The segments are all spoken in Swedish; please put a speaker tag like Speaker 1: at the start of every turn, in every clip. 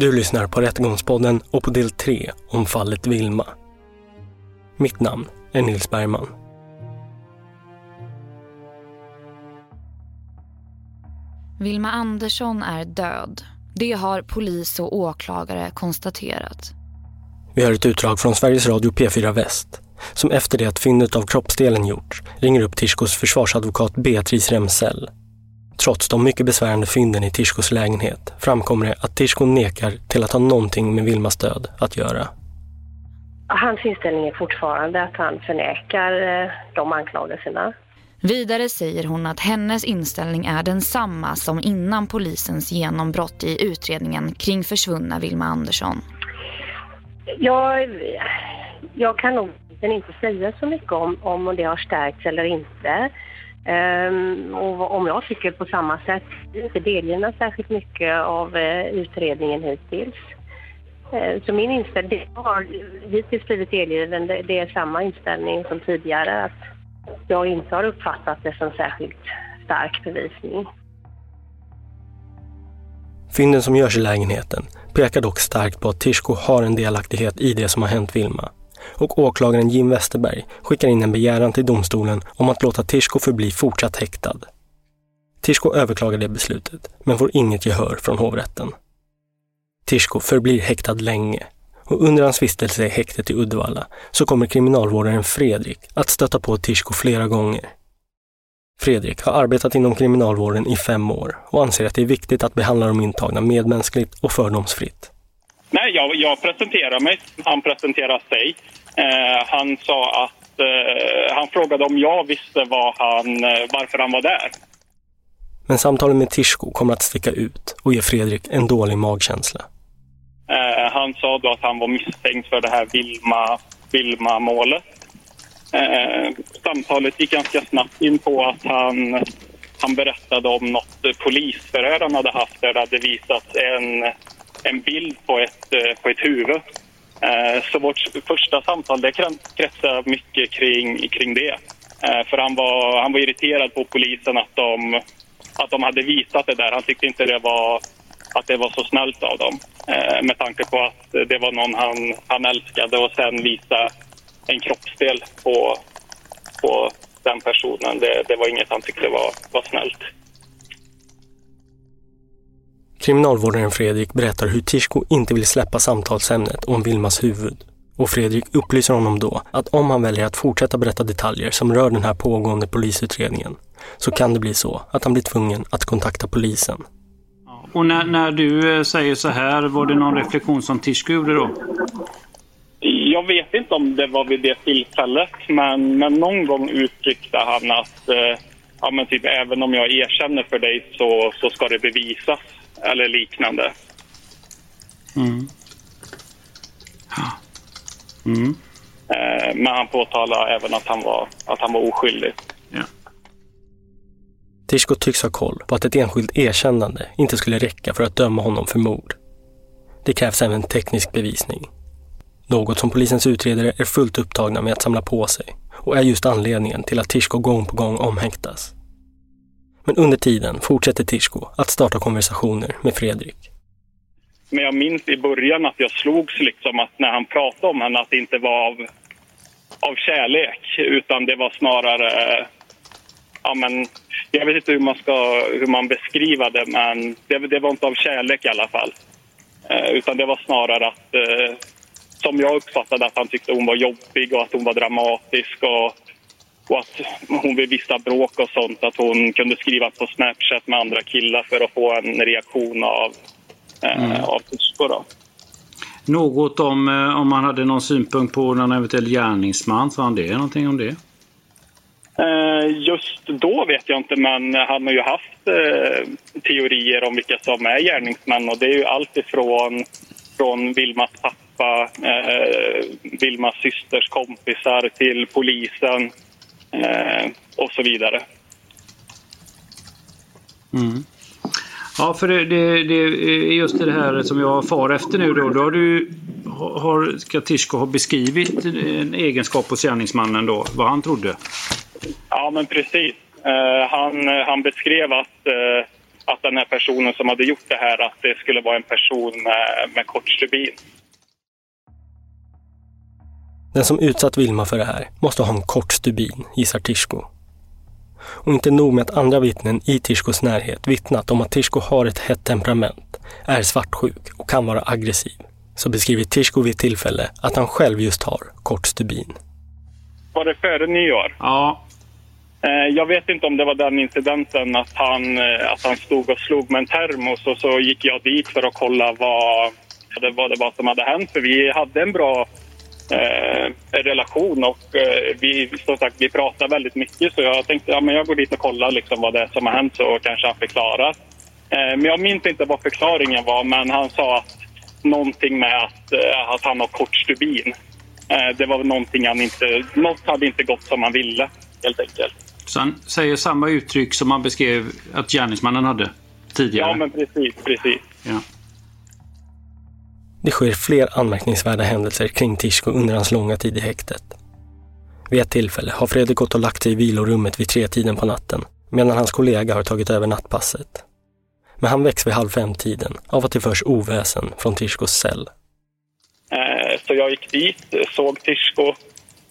Speaker 1: Du lyssnar på Rättegångspodden och på del 3 om fallet Vilma. Mitt namn är Nils Bergman.
Speaker 2: Vilma Andersson är död. Det har polis och åklagare konstaterat.
Speaker 1: Vi har ett utdrag från Sveriges Radio P4 Väst som efter det att fyndet av kroppsdelen gjorts ringer upp Tishkos försvarsadvokat Beatrice Remsell. Trots de mycket besvärande fynden i Tishkos lägenhet framkommer det att Tishko nekar till att ha någonting med Vilmas död att göra.
Speaker 3: Hans inställning är fortfarande att han förnekar eh, de anklagelserna.
Speaker 2: Vidare säger hon att hennes inställning är densamma som innan polisens genombrott i utredningen kring försvunna Vilma Andersson.
Speaker 3: Jag, jag kan nog inte säga så mycket om, om det har stärkts eller inte. Ehm, och om jag tycker på samma sätt. Vi är inte delgivna särskilt mycket av eh, utredningen hittills. Ehm, så min inställning, det har hittills blivit delgiven, det, det är samma inställning som tidigare. Att jag inte har uppfattat det som särskilt stark bevisning.
Speaker 1: Fynden som görs i lägenheten pekar dock starkt på att Tishko har en delaktighet i det som har hänt Vilma. Och åklagaren Jim Westerberg skickar in en begäran till domstolen om att låta Tishko förbli fortsatt häktad. Tishko överklagar det beslutet, men får inget gehör från hovrätten. Tishko förblir häktad länge och under hans vistelse i häktet i Uddevalla så kommer kriminalvårdaren Fredrik att stöta på Tishko flera gånger. Fredrik har arbetat inom kriminalvården i fem år och anser att det är viktigt att behandla de intagna medmänskligt och fördomsfritt.
Speaker 4: Nej, jag, jag presenterar mig. Han presenterar sig. Eh, han sa att... Eh, han frågade om jag visste vad han, eh, varför han var där.
Speaker 1: Men samtalet med Tishko kommer att sticka ut och ge Fredrik en dålig magkänsla.
Speaker 4: Eh, han sa då att han var misstänkt för det här Vilma, Vilma-målet. Eh, samtalet gick ganska snabbt in på att han, han berättade om något polisförhör han hade haft där det hade visats en, en bild på ett, eh, på ett huvud. Eh, så vårt första samtal det kretsade mycket kring, kring det. Eh, för han var, han var irriterad på polisen att de, att de hade visat det där. Han tyckte inte det var, att det var så snällt av dem. Med tanke på att det var någon han, han älskade och sen visa en kroppsdel på, på den personen. Det, det var inget han tyckte var, var snällt.
Speaker 1: Kriminalvårdaren Fredrik berättar hur Tishko inte vill släppa samtalsämnet om Vilmas huvud. Och Fredrik upplyser honom då att om han väljer att fortsätta berätta detaljer som rör den här pågående polisutredningen så kan det bli så att han blir tvungen att kontakta polisen.
Speaker 5: Och när, när du eh, säger så här, var det någon reflektion som Tishko gjorde då?
Speaker 4: Jag vet inte om det var vid det tillfället, men, men någon gång uttryckte han att eh, ja, men typ, även om jag erkänner för dig så, så ska det bevisas, eller liknande.
Speaker 5: Mm. Mm.
Speaker 4: Eh, men han påtalade även att han var, att han var oskyldig.
Speaker 5: Ja.
Speaker 1: Tishko tycks ha koll på att ett enskilt erkännande inte skulle räcka för att döma honom för mord. Det krävs även teknisk bevisning. Något som polisens utredare är fullt upptagna med att samla på sig och är just anledningen till att Tishko gång på gång omhäktas. Men under tiden fortsätter Tishko att starta konversationer med Fredrik.
Speaker 4: Men jag minns i början att jag slogs liksom att när han pratade om henne att det inte var av, av kärlek utan det var snarare... Ja, men, jag vet inte hur man ska hur man beskriva det men det, det var inte av kärlek i alla fall. Eh, utan det var snarare att, eh, som jag uppfattade att han tyckte hon var jobbig och att hon var dramatisk och, och att hon vid vissa bråk och sånt att hon kunde skriva på Snapchat med andra killar för att få en reaktion av, eh,
Speaker 5: Mm.
Speaker 4: av Tusko då.
Speaker 5: Något om eh, om man hade någon synpunkt på någon eventuell gärningsman. Sa han det? Någonting om det?
Speaker 4: Eh, Just då vet jag inte, men han har ju haft eh, teorier om vilka som är gärningsmän. Och det är ju allt ifrån från Vilmas pappa, eh, Vilmas systers kompisar till polisen och så vidare.
Speaker 5: Mm. Ja, för det, det, det är just det här som jag far efter nu då. Då har du, har, ska Tishko ha beskrivit en egenskap hos gärningsmannen då, vad han trodde.
Speaker 4: Ja, men precis. Eh, han, han beskrev att, eh, att den här personen som hade gjort det här, att det skulle vara en person med, med kort stubin.
Speaker 1: Den som utsatt Vilma för det här måste ha en kort stubin, gissar Tishko. Och inte nog med att andra vittnen i Tishkos närhet vittnat om att Tishko har ett hett temperament, är svartsjuk och kan vara aggressiv, så beskriver Tishko vid ett tillfälle att han själv just har kort stubin.
Speaker 4: Var det före nyår?
Speaker 5: Ja.
Speaker 4: Eh, Jag vet inte om det var den incidenten att han, eh, att han stod och slog med en termos och så gick jag dit för att kolla vad vad det var som hade hänt. För vi hade en bra eh, relation och eh, vi, som sagt, vi pratade väldigt mycket. Så jag tänkte ja, men jag går dit och kollar liksom vad det är som har hänt så kanske han förklarar. Eh, men jag minns inte vad förklaringen var men han sa att någonting med att, eh, att han har kort stubin. Eh, det var någonting han inte... Något hade inte gått som han ville helt enkelt.
Speaker 5: Så han säger samma uttryck som han beskrev att gärningsmannen hade tidigare.
Speaker 4: Ja, men precis, precis.
Speaker 5: Ja.
Speaker 1: Det sker fler anmärkningsvärda händelser kring Tishko under hans långa tid i häktet. Vid ett tillfälle har Fredrik gått och lagt sig i vilorummet vid tretiden på natten medan hans kollega har tagit över nattpasset. Men han väcks vid halv fem-tiden av att det förs oväsen från Tishkos cell.
Speaker 4: Eh, så jag gick dit, såg Tishko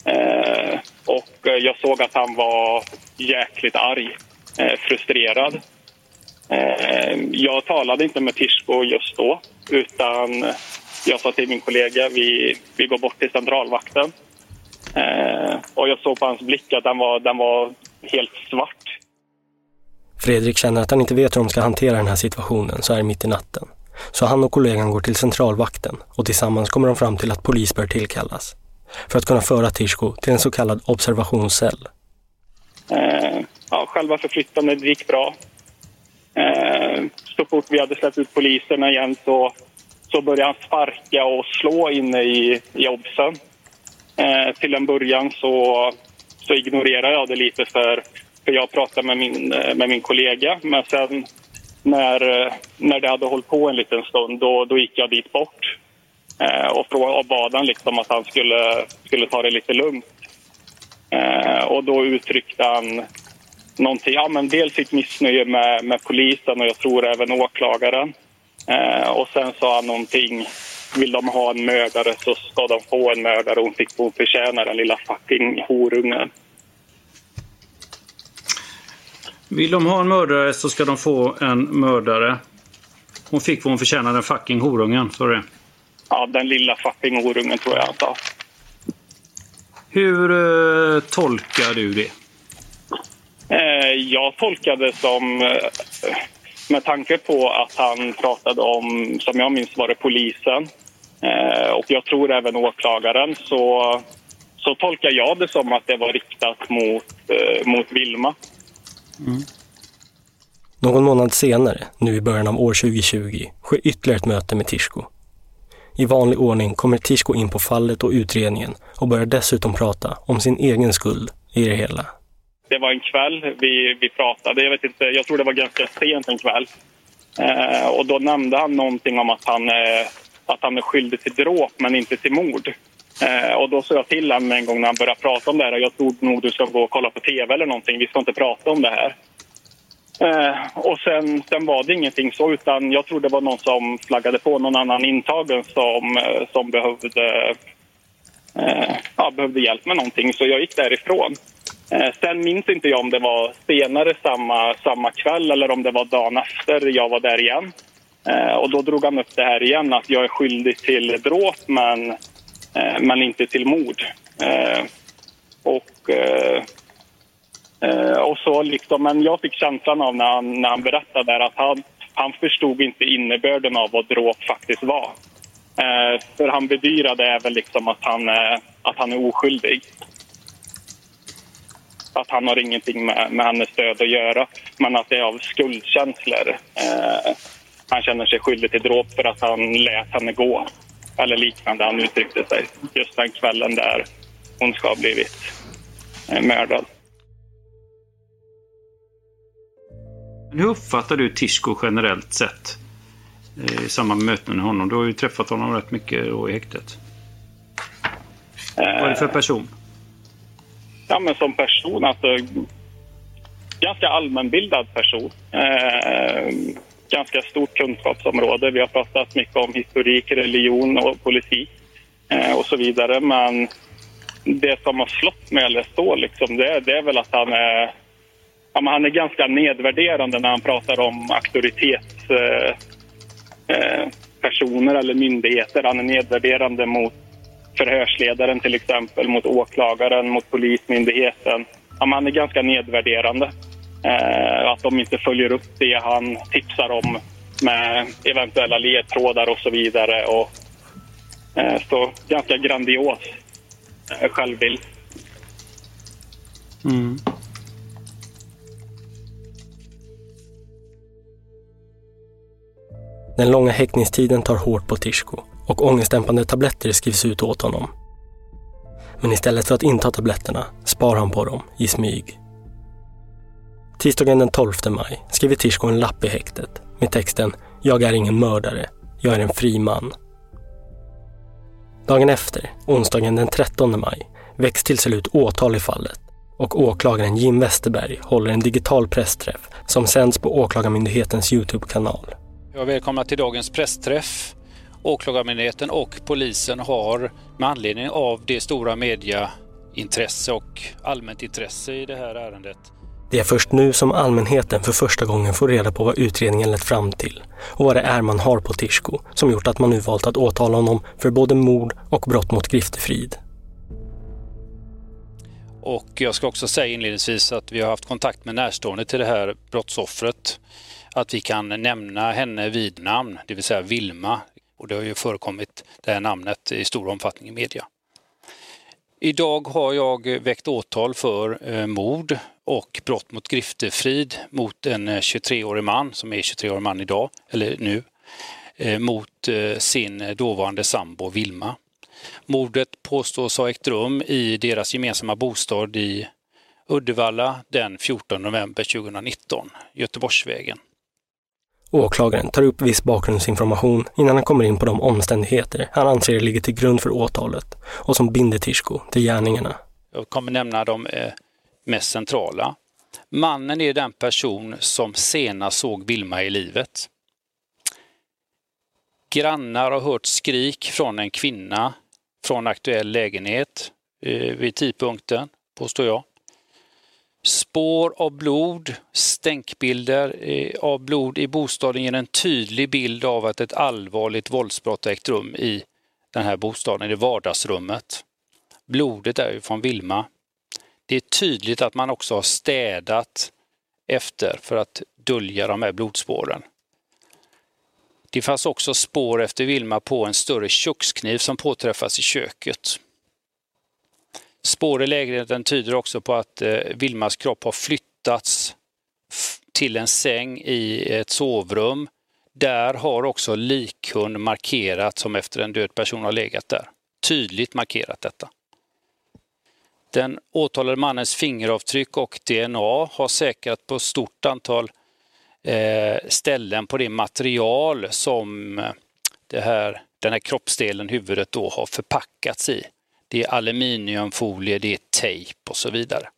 Speaker 4: eh, och jag såg att han var jäkligt arg, eh, frustrerad. Eh, jag talade inte med Tishko just då utan jag sa till min kollega vi, vi går bort till centralvakten. Eh, och jag såg på hans blick att den var, den var helt svart.
Speaker 1: Fredrik känner att han inte vet hur de ska hantera den här situationen så här mitt i natten. Så han och kollegan går till centralvakten och tillsammans kommer de fram till att polis bör tillkallas. För att kunna föra Tishko till en så kallad observationscell.
Speaker 4: Eh, ja, själva förflyttandet gick bra. Eh, så fort vi hade släppt ut poliserna igen så, så började han sparka och slå inne i, i obsen. Eh, till en början så, så ignorerade jag det lite för, för jag pratade med min, eh, med min kollega. Men sen när, eh, när det hade hållit på en liten stund då, då gick jag dit bort eh, och, frå- och bad han liksom att han skulle, skulle ta det lite lugnt. Eh, och då uttryckte han någonting, ja men dels sitt missnöje med, med polisen och jag tror även åklagaren. Eh, och sen sa han någonting, vill de ha en mördare så ska de få en mördare. Hon fick hon förtjäna den lilla fucking horungen.
Speaker 5: Vill de ha en mördare så ska de få en mördare. Hon fick vad hon förtjänade, den fucking horungen. Så är det.
Speaker 4: Ja, den lilla fucking horungen tror jag han sa.
Speaker 5: Hur eh, tolkar du det?
Speaker 4: Eh, jag tolkade det som, eh, med tanke på att han pratade om, som jag minns var det polisen eh, och jag tror även åklagaren, så, så tolkar jag det som att det var riktat mot, eh, mot Vilma.
Speaker 1: Någon månad senare, nu i början av år 2020, sker ytterligare ett möte med Tishko. I vanlig ordning kommer Tishko in på fallet och utredningen och börjar dessutom prata om sin egen skuld i det hela.
Speaker 4: Det var en kväll vi, vi pratade. Jag, vet inte, jag tror det var ganska sent en kväll. Eh, och då nämnde han någonting om att han, eh, att han är skyldig till dråp men inte till mord. Eh, och då sa jag till honom en gång när han började prata om det här. Jag tror nog du ska gå och kolla på tv eller någonting. Vi ska inte prata om det här. Eh, och sen, sen var det ingenting så, utan jag tror det var någon som flaggade på någon annan intagen som, eh, som behövde, eh, ja, behövde hjälp med någonting. Så jag gick därifrån. Eh, sen minns inte jag om det var senare samma, samma kväll eller om det var dagen efter jag var där igen. Eh, och då drog han upp det här igen, att jag är skyldig till dråp men, eh, men inte till mord. Och och så liksom, men jag fick känslan av när han, när han berättade där att han, han förstod inte innebörden av vad dråp faktiskt var. För han bedyrade även liksom att han, att han är oskyldig. Att han har ingenting med, med hennes död att göra, men att det är av skuldkänslor. Eh, han känner sig skyldig till dråp för att han lät henne gå. Eller liknande, han uttryckte sig. Just den kvällen där hon ska ha blivit eh, mördad.
Speaker 6: Hur uppfattar du Tishko generellt sett eh, i samband med möten med honom? Du har ju träffat honom rätt mycket i häktet. Vad är det för person?
Speaker 4: Ja, men som person, alltså... Ganska allmänbildad person. Eh, ganska stort kunskapsområde. Vi har pratat mycket om historik, religion och politik eh, och så vidare. Men det som har slått mig eller så, liksom, det, det är väl att han är ja, han är ganska nedvärderande när han pratar om auktoritetspersoner eh, eh, eller myndigheter. Han är nedvärderande mot förhörsledaren till exempel, mot åklagaren, mot polismyndigheten. Ja, han är ganska nedvärderande. Eh, att de inte följer upp det han tipsar om med eventuella ledtrådar och så vidare. Och, eh, så ganska grandios eh, självbild.
Speaker 6: Mm.
Speaker 1: Den långa häktningstiden tar hårt på Tishko och ångestdämpande tabletter skrivs ut åt honom. Men istället för att inta tabletterna spar han på dem i smyg. Tisdagen den 12 maj skriver Tishko en lapp i häktet med texten “Jag är ingen mördare, jag är en fri man”. Dagen efter, onsdagen den 13 maj, väcks till slut åtal i fallet och åklagaren Jim Westerberg håller en digital pressträff som sänds på Åklagarmyndighetens Youtube-kanal.
Speaker 5: Jag välkomnar till dagens pressträff. Åklagarmyndigheten och polisen har med anledning av det stora mediaintresse och allmänt intresse i det här ärendet
Speaker 1: det är först nu som allmänheten för första gången får reda på vad utredningen lett fram till och vad det är man har på Tishko som gjort att man nu valt att åtala honom för både mord och brott mot griftefrid.
Speaker 5: Och jag ska också säga inledningsvis att vi har haft kontakt med närstående till det här brottsoffret att vi kan nämna henne vid namn, det vill säga Vilma. Och det har ju förekommit det här namnet i stor omfattning i media. Idag har jag väckt åtal för eh, mord och brott mot griftefrid mot en eh, 23-årig man, som är 23-årig man idag, eller nu, eh, mot eh, sin dåvarande sambo Vilma. Mordet påstås ha ägt rum i deras gemensamma bostad i Uddevalla den 14 november 2019, Göteborgsvägen.
Speaker 1: Åklagaren tar upp viss bakgrundsinformation innan han kommer in på de omständigheter han anser ligger till grund för åtalet och som binder Tishko till gärningarna.
Speaker 5: Jag kommer nämna de eh, mest centrala. Mannen är den person som senast såg Vilma i livet. Grannar har hört skrik från en kvinna från aktuell lägenhet eh, vid tidpunkten, påstår jag. Spår av blod, stänkbilder eh, av blod i bostaden ger en tydlig bild av att ett allvarligt våldsbrott ägt rum i den här bostaden, i vardagsrummet. Blodet är ju från Vilma. Det är tydligt att man också har städat efter för att dölja de här blodspåren. Det fanns också spår efter Vilma på en större kökskniv som påträffas i köket. Spår i lägenheten tyder också på att eh, Vilmas kropp har flyttats till en säng i ett sovrum Där har också likhund markerat som efter en död person har legat där. Tydligt markerat detta. Den åtalade mannens fingeravtryck och DNA har säkrat på stort antal eh, ställen på det material som eh, det här, den här kroppsdelen, huvudet, då har förpackats i. Det är aluminiumfolie, det är tejp och så vidare.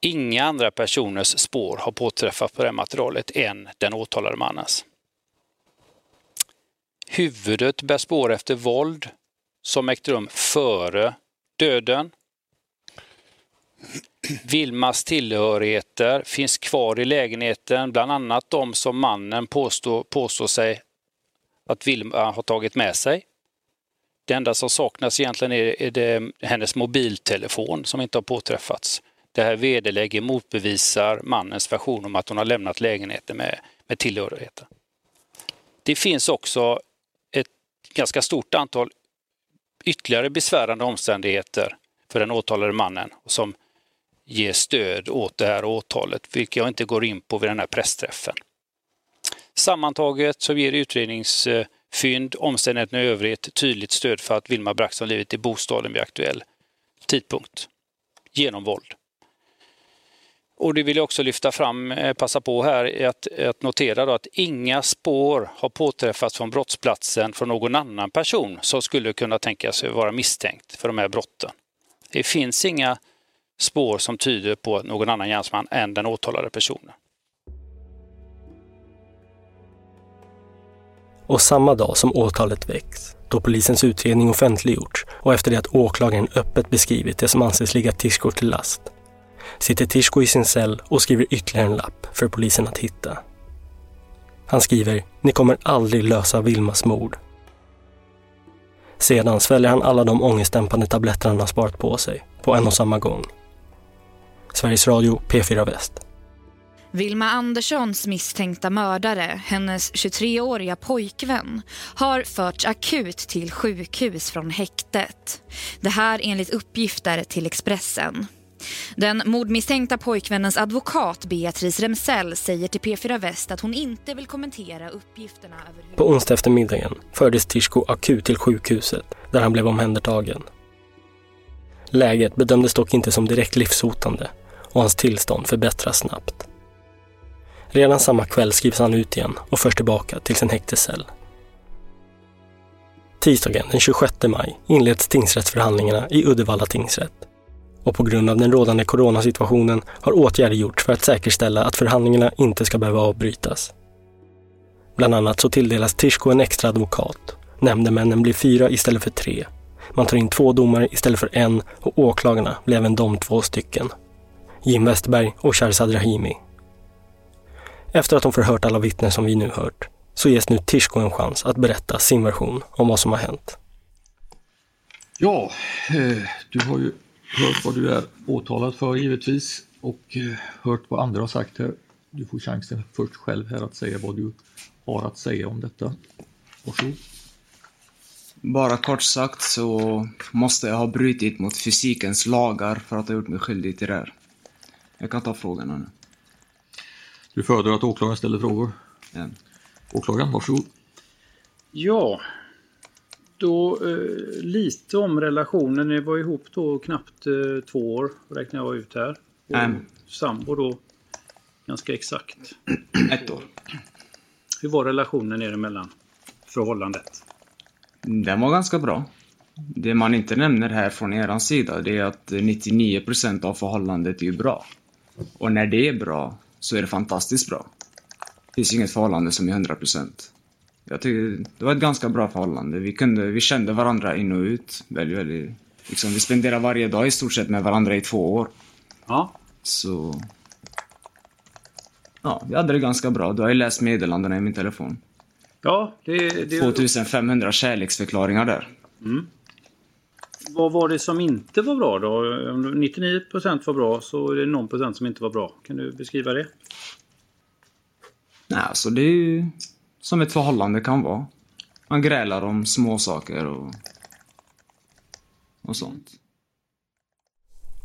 Speaker 5: Inga andra personers spår har påträffats på det här materialet än den åtalade mannens. Huvudet bär spår efter våld som ägt rum före döden. Vilmas tillhörigheter finns kvar i lägenheten, bland annat de som mannen påstår, påstår sig att Vilma har tagit med sig. Det enda som saknas egentligen är, är det hennes mobiltelefon som inte har påträffats. Det här vederlägger, motbevisar mannens version om att hon har lämnat lägenheten med, med tillhörigheter. Det finns också ett ganska stort antal ytterligare besvärande omständigheter för den åtalade mannen som ger stöd åt det här åtalet, vilket jag inte går in på vid den här pressträffen. Sammantaget så ger Fynd, omständigheterna i övrigt tydligt stöd för att Vilma Braxton livet i bostaden vid aktuell tidpunkt genom våld. Och det vill jag också lyfta fram, eh, passa på här, att, att notera att inga spår har påträffats från brottsplatsen från någon annan person som skulle kunna tänka sig vara misstänkt för de här brotten. Det finns inga spår som tyder på någon annan gärningsman än den åtalade personen.
Speaker 1: Och samma dag som åtalet väcks, då polisens utredning offentliggjorts och efter det att åklagaren öppet beskrivit det som anses ligga Tishko till last, sitter Tishko i sin cell och skriver ytterligare en lapp för polisen att hitta. Han skriver “Ni kommer aldrig lösa Vilmas mord”. Sedan sväljer han alla de ångestdämpande tabletter han har sparat på sig, på en och samma gång. Sveriges Radio P4 Väst.
Speaker 2: Vilma Anderssons misstänkta mördare, hennes 23-åriga pojkvän, har förts akut till sjukhus från häktet. Det här enligt uppgifter till Expressen. Den mordmisstänkta pojkvännens advokat Beatrice Remsell säger till P4 Väst att hon inte vill kommentera uppgifterna över
Speaker 1: På onsdag eftermiddagen fördes Tishko akut till sjukhuset där han blev omhändertagen. Läget bedömdes dock inte som direkt livshotande och hans tillstånd förbättras snabbt. Redan samma kväll skrivs han ut igen och förs tillbaka till sin häktescell. Tisdagen den 26 maj inleds tingsrättsförhandlingarna i Uddevalla tingsrätt. Och på grund av den rådande coronasituationen har åtgärder gjorts för att säkerställa att förhandlingarna inte ska behöva avbrytas. Bland annat så tilldelas Tishko en extra advokat. Nämndemännen blir fyra istället för tre. Man tar in två domare istället för en och åklagarna blir även de två stycken. Jim Westerberg och Shahrzad Rahimi. Efter att de förhört alla vittnen som vi nu hört så ges nu Tishko en chans att berätta sin version om vad som har hänt.
Speaker 7: Ja, eh, du har ju hört vad du är åtalad för givetvis och eh, hört vad andra har sagt här. Du får chansen först själv här att säga vad du har att säga om detta. Varsågod.
Speaker 8: Bara kort sagt så måste jag ha brutit mot fysikens lagar för att ha gjort mig skyldig till det här. Jag kan ta frågorna nu.
Speaker 7: Du föredrar att åklagaren ställer frågor?
Speaker 8: Ja.
Speaker 7: Åklagaren, varsågod.
Speaker 9: Ja, då eh, lite om relationen. Ni var ihop då knappt eh, två år, räknar jag ut här. Och
Speaker 8: Mm.
Speaker 9: sambo då ganska exakt.
Speaker 8: Ett år.
Speaker 9: Hur var relationen er emellan? Förhållandet?
Speaker 8: Den var ganska bra. Det man inte nämner här från er sida, det är att 99% av förhållandet är ju bra. Och när det är bra, så är det fantastiskt bra. Det finns inget förhållande som är 100%. Jag tycker det var ett ganska bra förhållande. Vi, kunde, vi kände varandra in och ut. Väldigt, väldigt, liksom, vi spenderade varje dag i stort sett med varandra i två år.
Speaker 9: Ja.
Speaker 8: Så... Ja, vi hade det ganska bra. Du har ju läst meddelandena i min telefon.
Speaker 9: Ja, det... det
Speaker 8: 2500 kärleksförklaringar där.
Speaker 9: Mm. Vad var det som inte var bra då? Om 99% var bra så är det någon procent som inte var bra. Kan du beskriva det?
Speaker 8: Nej, alltså det är ju som ett förhållande kan vara. Man grälar om små saker och, och sånt.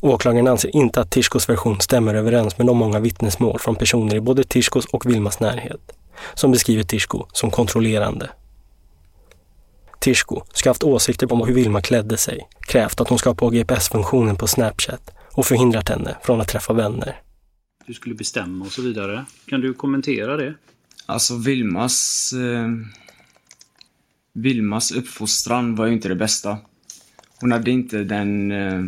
Speaker 1: Åklagaren anser inte att Tishkos version stämmer överens med de många vittnesmål från personer i både Tishkos och Vilmas närhet, som beskriver Tishko som kontrollerande. Tishko ska haft åsikter om hur Vilma klädde sig, krävt att hon ska ha på GPS-funktionen på Snapchat och förhindrat henne från att träffa vänner.
Speaker 5: Du skulle bestämma och så vidare. Kan du kommentera det?
Speaker 8: Alltså Vilmas... Eh, Vilmas uppfostran var ju inte det bästa. Hon hade inte den... Eh,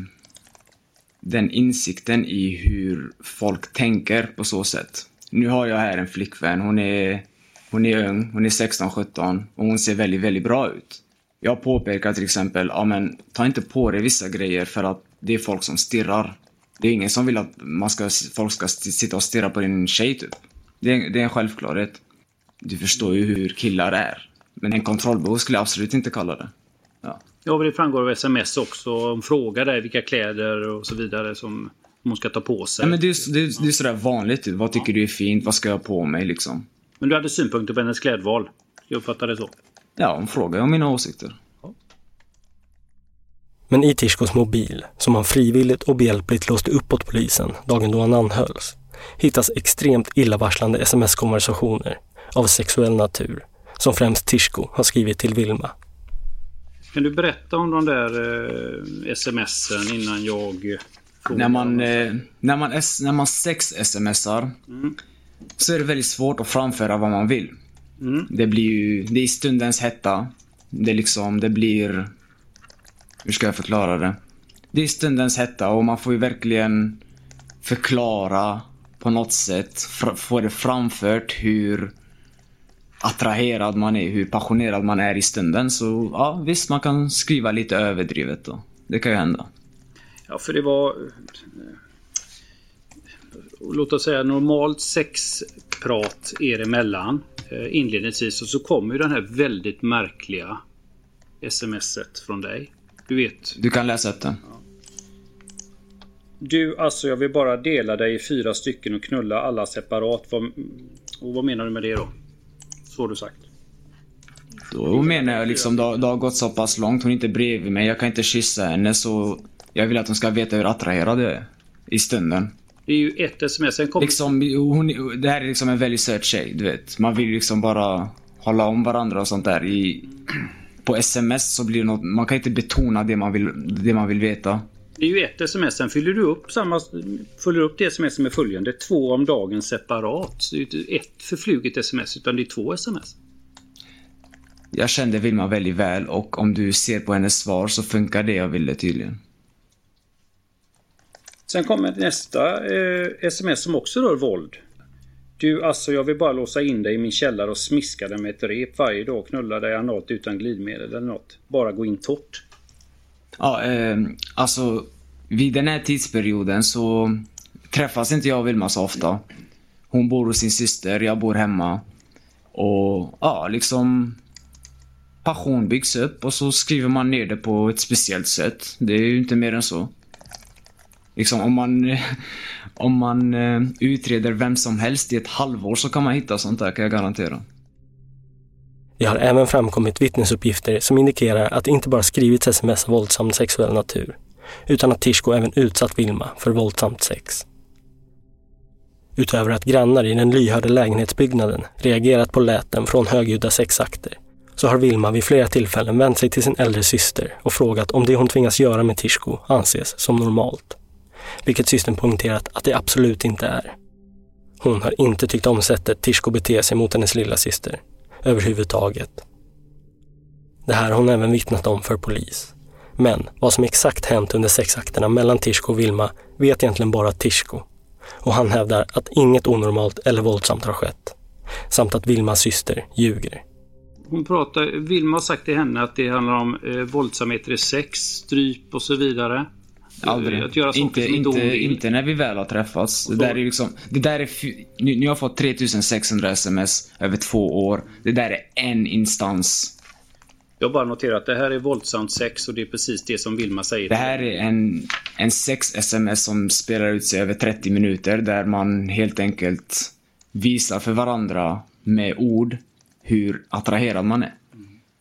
Speaker 8: den insikten i hur folk tänker på så sätt. Nu har jag här en flickvän. Hon är, hon är ung, hon är 16-17 och hon ser väldigt, väldigt bra ut. Jag påpekar till exempel, ja men ta inte på dig vissa grejer för att det är folk som stirrar. Det är ingen som vill att man ska, folk ska sitta och stirra på din tjej typ. Det är, det är en självklarhet. Du förstår ju hur killar är. Men en kontrollbehov skulle jag absolut inte kalla det. Ja.
Speaker 5: Ja, det framgår av sms också. Hon frågar dig vilka kläder och så vidare som hon ska ta på sig.
Speaker 8: Ja, men det, är, det, är, det är sådär vanligt. Vad tycker du är fint? Vad ska jag ha på mig liksom?
Speaker 5: Men du hade synpunkter på hennes klädval? Jag uppfattar det så.
Speaker 8: Ja, hon frågar om mina åsikter.
Speaker 1: Men i Tishkos mobil, som han frivilligt och behjälpligt låste upp åt polisen dagen då han anhölls, hittas extremt illavarslande sms-konversationer av sexuell natur som främst Tishko har skrivit till Vilma.
Speaker 5: Kan du berätta om de där eh, smsen innan jag...
Speaker 8: När man, eh, när man, när man sex-smsar mm. så är det väldigt svårt att framföra vad man vill. Mm. Det blir ju, det är stundens hetta. Det liksom, det blir... Hur ska jag förklara det? Det är stundens hetta och man får ju verkligen förklara på något sätt, få det framfört hur attraherad man är, hur passionerad man är i stunden. Så ja, visst, man kan skriva lite överdrivet då. Det kan ju hända.
Speaker 5: Ja, för det var... Låt oss säga normalt sexprat er emellan inledningsvis och så kommer ju den här väldigt märkliga smset från dig. Du vet.
Speaker 8: Du kan läsa upp den.
Speaker 5: Du, alltså jag vill bara dela dig i fyra stycken och knulla alla separat. Vad, och vad menar du med det då? Så har du sagt.
Speaker 8: Då menar jag liksom, det har, det har gått så pass långt. Hon är inte bredvid mig. Jag kan inte kyssa henne så jag vill att hon ska veta hur attraherad jag är. I stunden.
Speaker 5: Det är ju ett sms. Sen kommer...
Speaker 8: Liksom, hon, det här är liksom en väldigt söt tjej, du vet. Man vill liksom bara hålla om varandra och sånt där. I, på sms så blir det något, man kan inte betona det man vill, det man vill veta.
Speaker 5: Det är ju ett sms, sen fyller du upp samma, följer upp det sms med följande. Två om dagen separat. det är inte ett förfluget sms utan det är två sms.
Speaker 8: Jag kände Vilma väldigt väl och om du ser på hennes svar så funkar det jag ville tydligen.
Speaker 5: Sen kommer nästa eh, sms som också rör våld. Du, alltså jag vill bara låsa in dig i min källare och smiska dig med ett rep varje dag och knulla dig analt utan glidmedel eller något. Bara gå in torrt.
Speaker 8: Ja, eh, alltså vid den här tidsperioden så träffas inte jag och Vilma så ofta. Hon bor hos sin syster, jag bor hemma. Och ja, liksom passion byggs upp och så skriver man ner det på ett speciellt sätt. Det är ju inte mer än så. Liksom om man, eh, om man eh, utreder vem som helst i ett halvår så kan man hitta sånt där kan jag garantera.
Speaker 1: Det har även framkommit vittnesuppgifter som indikerar att det inte bara skrivits sms av våldsam sexuell natur, utan att Tishko även utsatt Vilma för våldsamt sex. Utöver att grannar i den lyhörda lägenhetsbyggnaden reagerat på läten från högljudda sexakter, så har Vilma vid flera tillfällen vänt sig till sin äldre syster och frågat om det hon tvingas göra med Tishko anses som normalt. Vilket systern poängterat att det absolut inte är. Hon har inte tyckt om sättet Tishko beter sig mot hennes lilla syster överhuvudtaget. Det här har hon även vittnat om för polis. Men vad som exakt hänt under sexakterna mellan Tishko och Vilma vet egentligen bara Tishko. Och han hävdar att inget onormalt eller våldsamt har skett. Samt att Vilmas syster ljuger.
Speaker 5: Hon pratar, Vilma har sagt till henne att det handlar om eh, våldsamheter i sex, stryp och så vidare.
Speaker 8: Aldrig. Att göra inte, inte, inte när vi väl har träffats. Det där är liksom, det där är, nu, nu har jag fått 3600 sms över två år. Det där är en instans.
Speaker 5: Jag bara noterat att det här är våldsamt sex och det är precis det som Vilma säger.
Speaker 8: Det här är en, en sex-sms som spelar ut sig över 30 minuter där man helt enkelt visar för varandra med ord hur attraherad man är.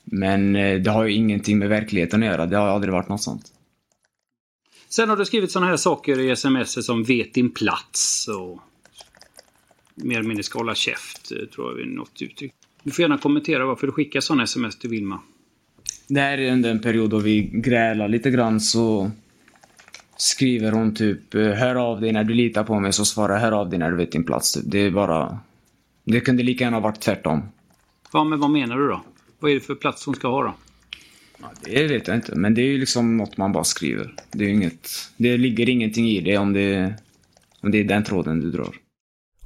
Speaker 8: Men eh, det har ju ingenting med verkligheten att göra. Det har aldrig varit något sånt.
Speaker 5: Sen har du skrivit sådana här saker i sms som vet din plats och mer eller mindre ska hålla käft, eh, tror jag är något uttryck. Du får gärna kommentera varför du skickar sådana sms till Vilma.
Speaker 8: Det här är under en period då vi grälar lite grann så skriver hon typ Hör av dig när du litar på mig så svarar hör av dig när du vet din plats. Typ. Det är bara... Det kunde lika gärna varit tvärtom.
Speaker 5: Ja, men vad menar du då? Vad är det för plats hon ska ha då?
Speaker 8: Ja, det vet jag inte, men det är ju liksom något man bara skriver. Det är inget... Det ligger ingenting i det om det, om det är den tråden du drar.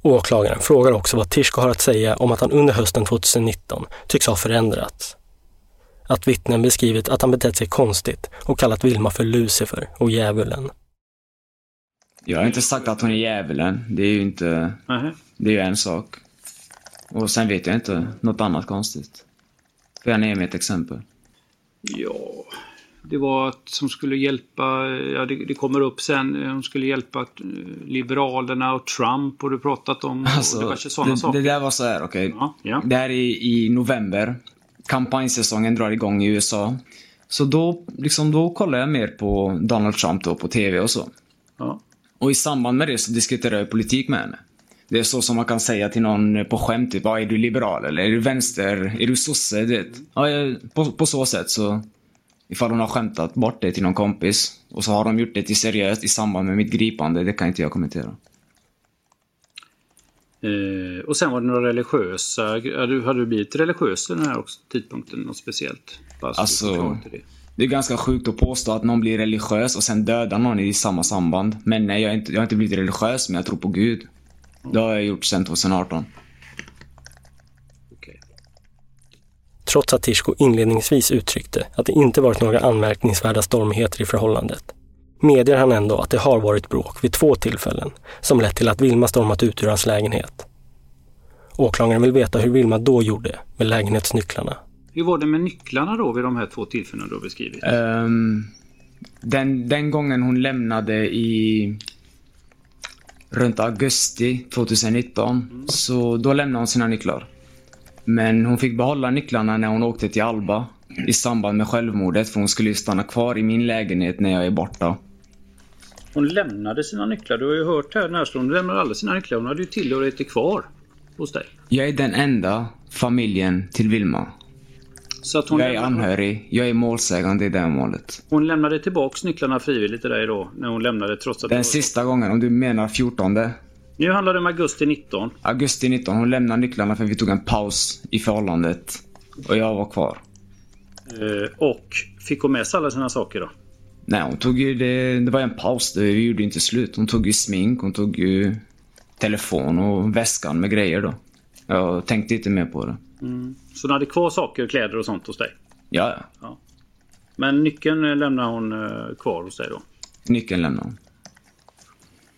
Speaker 1: Åklagaren frågar också vad Tishko har att säga om att han under hösten 2019 tycks ha förändrats. Att vittnen beskrivit att han betett sig konstigt och kallat Vilma för Lucifer och djävulen.
Speaker 8: Jag har inte sagt att hon är djävulen. Det är ju inte...
Speaker 5: Nähä.
Speaker 8: Det är ju en sak. Och sen vet jag inte något annat konstigt. Får jag ge mig ett exempel?
Speaker 5: Ja, det var att som skulle hjälpa, ja det, det kommer upp sen, hon skulle hjälpa eh, Liberalerna och Trump och du pratat om
Speaker 8: Alltså,
Speaker 5: diverse sådana
Speaker 8: det,
Speaker 5: saker.
Speaker 8: det där var så här, okej.
Speaker 5: Ja, ja.
Speaker 8: Det här är i november. Kampanjsäsongen drar igång i USA. Så då, liksom, då kollar jag mer på Donald Trump då på TV och så.
Speaker 5: Ja.
Speaker 8: Och i samband med det så diskuterar jag politik med henne. Det är så som man kan säga till någon på skämt, typ, "Ja, är du liberal eller är du vänster, är du sosse? du vet. Ja, på, på så sätt så, ifall hon har skämtat bort det till någon kompis och så har de gjort det till seriöst i samband med mitt gripande, det kan inte jag kommentera.
Speaker 5: Eh, och sen var det några religiösa, ja, du, hade du blivit religiös den här också, tidpunkten, något speciellt? Bara så
Speaker 8: Alltså,
Speaker 5: det.
Speaker 8: Det är ganska sjukt att påstå att någon blir religiös och sen dödar någon i samma samband. Men nej, jag har inte, jag har inte blivit religiös, men jag tror på Gud. Det har jag gjort sedan 2018.
Speaker 5: Okej.
Speaker 1: Trots att Tishko inledningsvis uttryckte att det inte varit några anmärkningsvärda stormigheter i förhållandet medger han ändå att det har varit bråk vid två tillfällen som lett till att Vilma stormat ut ur hans lägenhet. Åklagaren vill veta hur Vilma då gjorde med lägenhetsnycklarna.
Speaker 5: Hur var det med nycklarna då vid de här två tillfällena du har beskrivit?
Speaker 8: Ehm, den, den gången hon lämnade i runt augusti 2019, så då lämnade hon sina nycklar. Men hon fick behålla nycklarna när hon åkte till Alba i samband med självmordet, för hon skulle ju stanna kvar i min lägenhet när jag är borta.
Speaker 5: Hon lämnade sina nycklar. Du har ju hört här närstående. Hon lämnade alla sina nycklar. Hon hade ju tillhörigheter kvar hos dig.
Speaker 8: Jag är den enda familjen till Vilma.
Speaker 5: Så att hon,
Speaker 8: Jag är anhörig, jag är målsägande i det här målet.
Speaker 5: hon lämnade tillbaks nycklarna frivilligt till dig då. När hon lämnade trots att...
Speaker 8: Den
Speaker 5: var-
Speaker 8: sista gången, om du menar 14
Speaker 5: Nu handlar det om augusti 19.
Speaker 8: augusti 19, hon lämnade nycklarna för vi tog en paus i förhållandet. Och jag var kvar.
Speaker 5: Eh, och fick hon med sig alla sina saker då?
Speaker 8: Nej, hon tog ju det, det var en paus, det, vi gjorde inte slut. Hon tog ju smink, hon tog ju telefon och väskan med grejer då. Jag tänkte inte mer på det.
Speaker 5: Så hon hade kvar saker, kläder och sånt hos dig?
Speaker 8: Ja, ja.
Speaker 5: Men nyckeln eh, lämnade hon eh, kvar hos dig då?
Speaker 8: Nyckeln lämnade hon.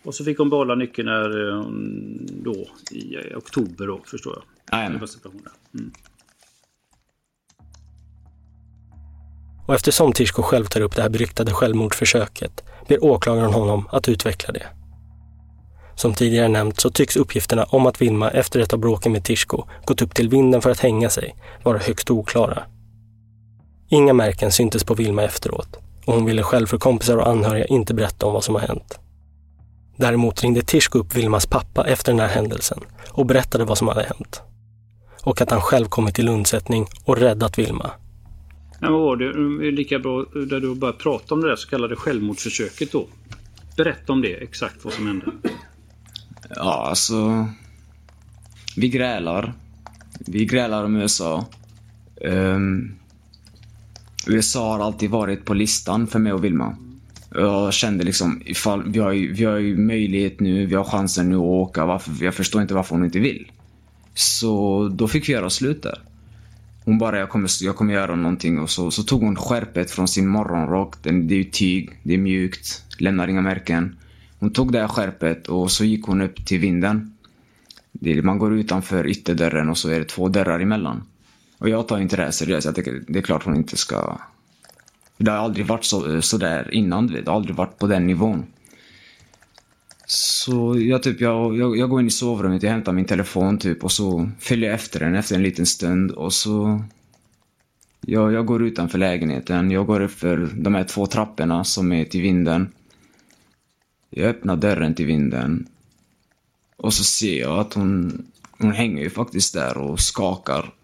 Speaker 5: Och så fick hon behålla nyckeln när eh, hon då i oktober då förstår jag.
Speaker 8: Jajamän.
Speaker 5: Mm.
Speaker 1: Och eftersom Tishko själv tar upp det här beryktade självmordsförsöket ber åklagaren honom att utveckla det. Som tidigare nämnt så tycks uppgifterna om att Vilma efter ett av bråken med Tishko gått upp till vinden för att hänga sig vara högst oklara. Inga märken syntes på Vilma efteråt och hon ville själv för kompisar och anhöriga inte berätta om vad som har hänt. Däremot ringde Tishko upp Vilmas pappa efter den här händelsen och berättade vad som hade hänt. Och att han själv kommit till undsättning och räddat Vilma.
Speaker 5: Men vad var mm, det? Lika bra där du började prata om det där så kallade självmordsförsöket då. Berätta om det, exakt vad som hände.
Speaker 8: Ja, alltså... Vi grälar. Vi grälar om USA. Um, ehm, USA har alltid varit på listan för mig och Vilma. Jag kände liksom, ifall vi har, ju, vi har ju möjlighet nu, vi har chansen nu att åka. Varför, jag förstår inte varför hon inte vill. Så då fick vi göra slut där. Hon bara, jag kommer, jag kommer göra någonting. Och så, så tog hon skärpet från sin morgonrock. Den, det är ju tyg, det är mjukt, lämnar inga märken. Hon tog det här skärpet och så gick hon upp till vinden. Man går utanför ytterdörren och så är det två dörrar emellan. Och jag tar inte det här seriöst. Jag tycker det är klart hon inte ska... Det har aldrig varit så, så där innan. Det har aldrig varit på den nivån. Så jag, typ, jag, jag, jag går in i sovrummet, jag hämtar min telefon typ och så följer jag efter den efter en liten stund och så... Jag, jag går utanför lägenheten, jag går upp för de här två trapporna som är till vinden. Jag öppnar dörren till vinden. Och så ser jag att hon, hon hänger ju faktiskt där och skakar.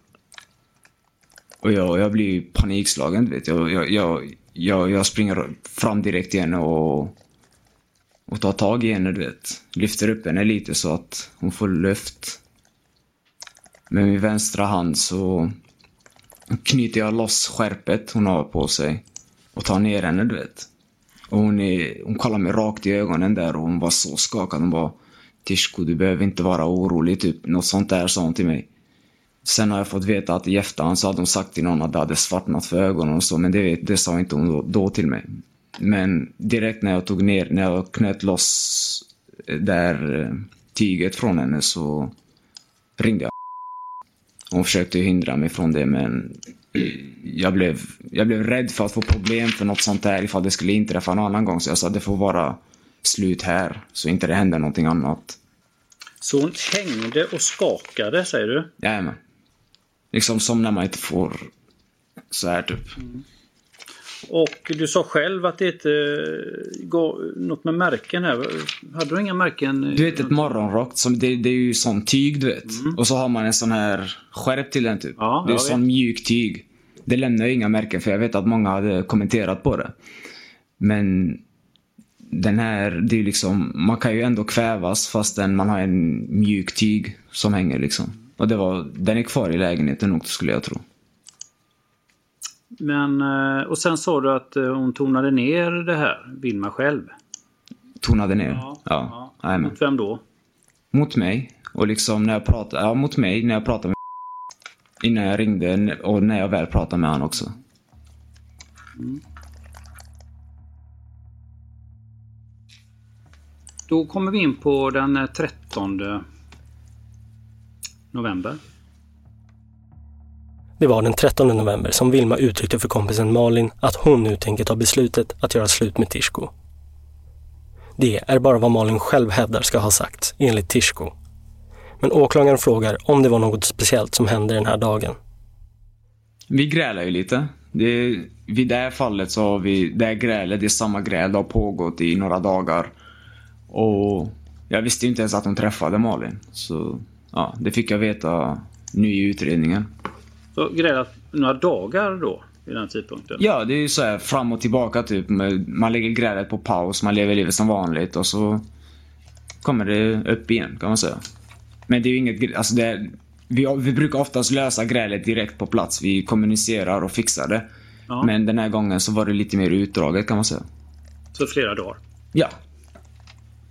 Speaker 8: Och jag, jag blir panikslagen, du vet. Jag, jag, jag, jag, jag springer fram direkt till henne och, och tar tag i henne, du vet. Lyfter upp henne lite så att hon får luft. Med min vänstra hand så knyter jag loss skärpet hon har på sig och tar ner henne, du vet. Och hon, är, hon kollade mig rakt i ögonen där och hon var så skakad. Hon bara Tishko, du behöver inte vara orolig, typ. Något sånt där sa hon till mig. Sen har jag fått veta att i efterhand så hade hon sagt till någon att det hade svartnat för ögonen och så, men det, det sa inte hon då, då till mig. Men direkt när jag tog ner, när jag knöt loss eh, där eh, tyget från henne så ringde jag hon försökte hindra mig från det men jag blev, jag blev rädd för att få problem för något sånt där ifall det skulle inträffa någon annan gång. Så jag sa det får vara slut här så inte det händer någonting annat.
Speaker 5: Så hon hängde och skakade säger du?
Speaker 8: Jajamän. Liksom som när man inte får så här typ.
Speaker 5: Mm. Och du sa själv att det inte går något med märken här. Hade du inga märken?
Speaker 8: Du vet ett morgonrock, som, det, det är ju sån tyg du vet. Mm. Och så har man en sån här skärp till den typ. Ja, det är sån mjuk tyg. Det lämnar ju inga märken för jag vet att många hade kommenterat på det. Men den här, det är liksom, man kan ju ändå kvävas fastän man har en mjuk tyg som hänger liksom. Och det var, den är kvar i lägenheten också skulle jag tro.
Speaker 5: Men, eh, och sen sa du att eh, hon tonade ner det här, Vilma själv.
Speaker 8: Tonade ner? Ja. ja.
Speaker 5: ja. Mot vem då?
Speaker 8: Mot mig. Och liksom när jag pratade, ja mot mig när jag pratade med Innan jag ringde och när jag väl pratade med honom också. Mm.
Speaker 5: Då kommer vi in på den 13 eh, november.
Speaker 1: Det var den 13 november som Vilma uttryckte för kompisen Malin att hon nu tänker ta beslutet att göra slut med Tishko. Det är bara vad Malin själv hävdar ska ha sagts, enligt Tishko. Men åklagaren frågar om det var något speciellt som hände den här dagen.
Speaker 8: Vi grälar ju lite. Det, vid det här fallet så har vi, det här grälet, det är samma gräl, det har pågått i några dagar. Och jag visste inte ens att hon träffade Malin. Så ja, det fick jag veta nu i utredningen.
Speaker 5: Så grälat några dagar då? Vid den tidpunkten?
Speaker 8: Ja, det är ju så här fram och tillbaka typ. Man lägger grälet på paus, man lever livet som vanligt och så kommer det upp igen kan man säga. Men det är ju inget, alltså det, vi, vi brukar oftast lösa grälet direkt på plats. Vi kommunicerar och fixar det. Ja. Men den här gången så var det lite mer utdraget kan man säga.
Speaker 5: Så flera dagar?
Speaker 8: Ja,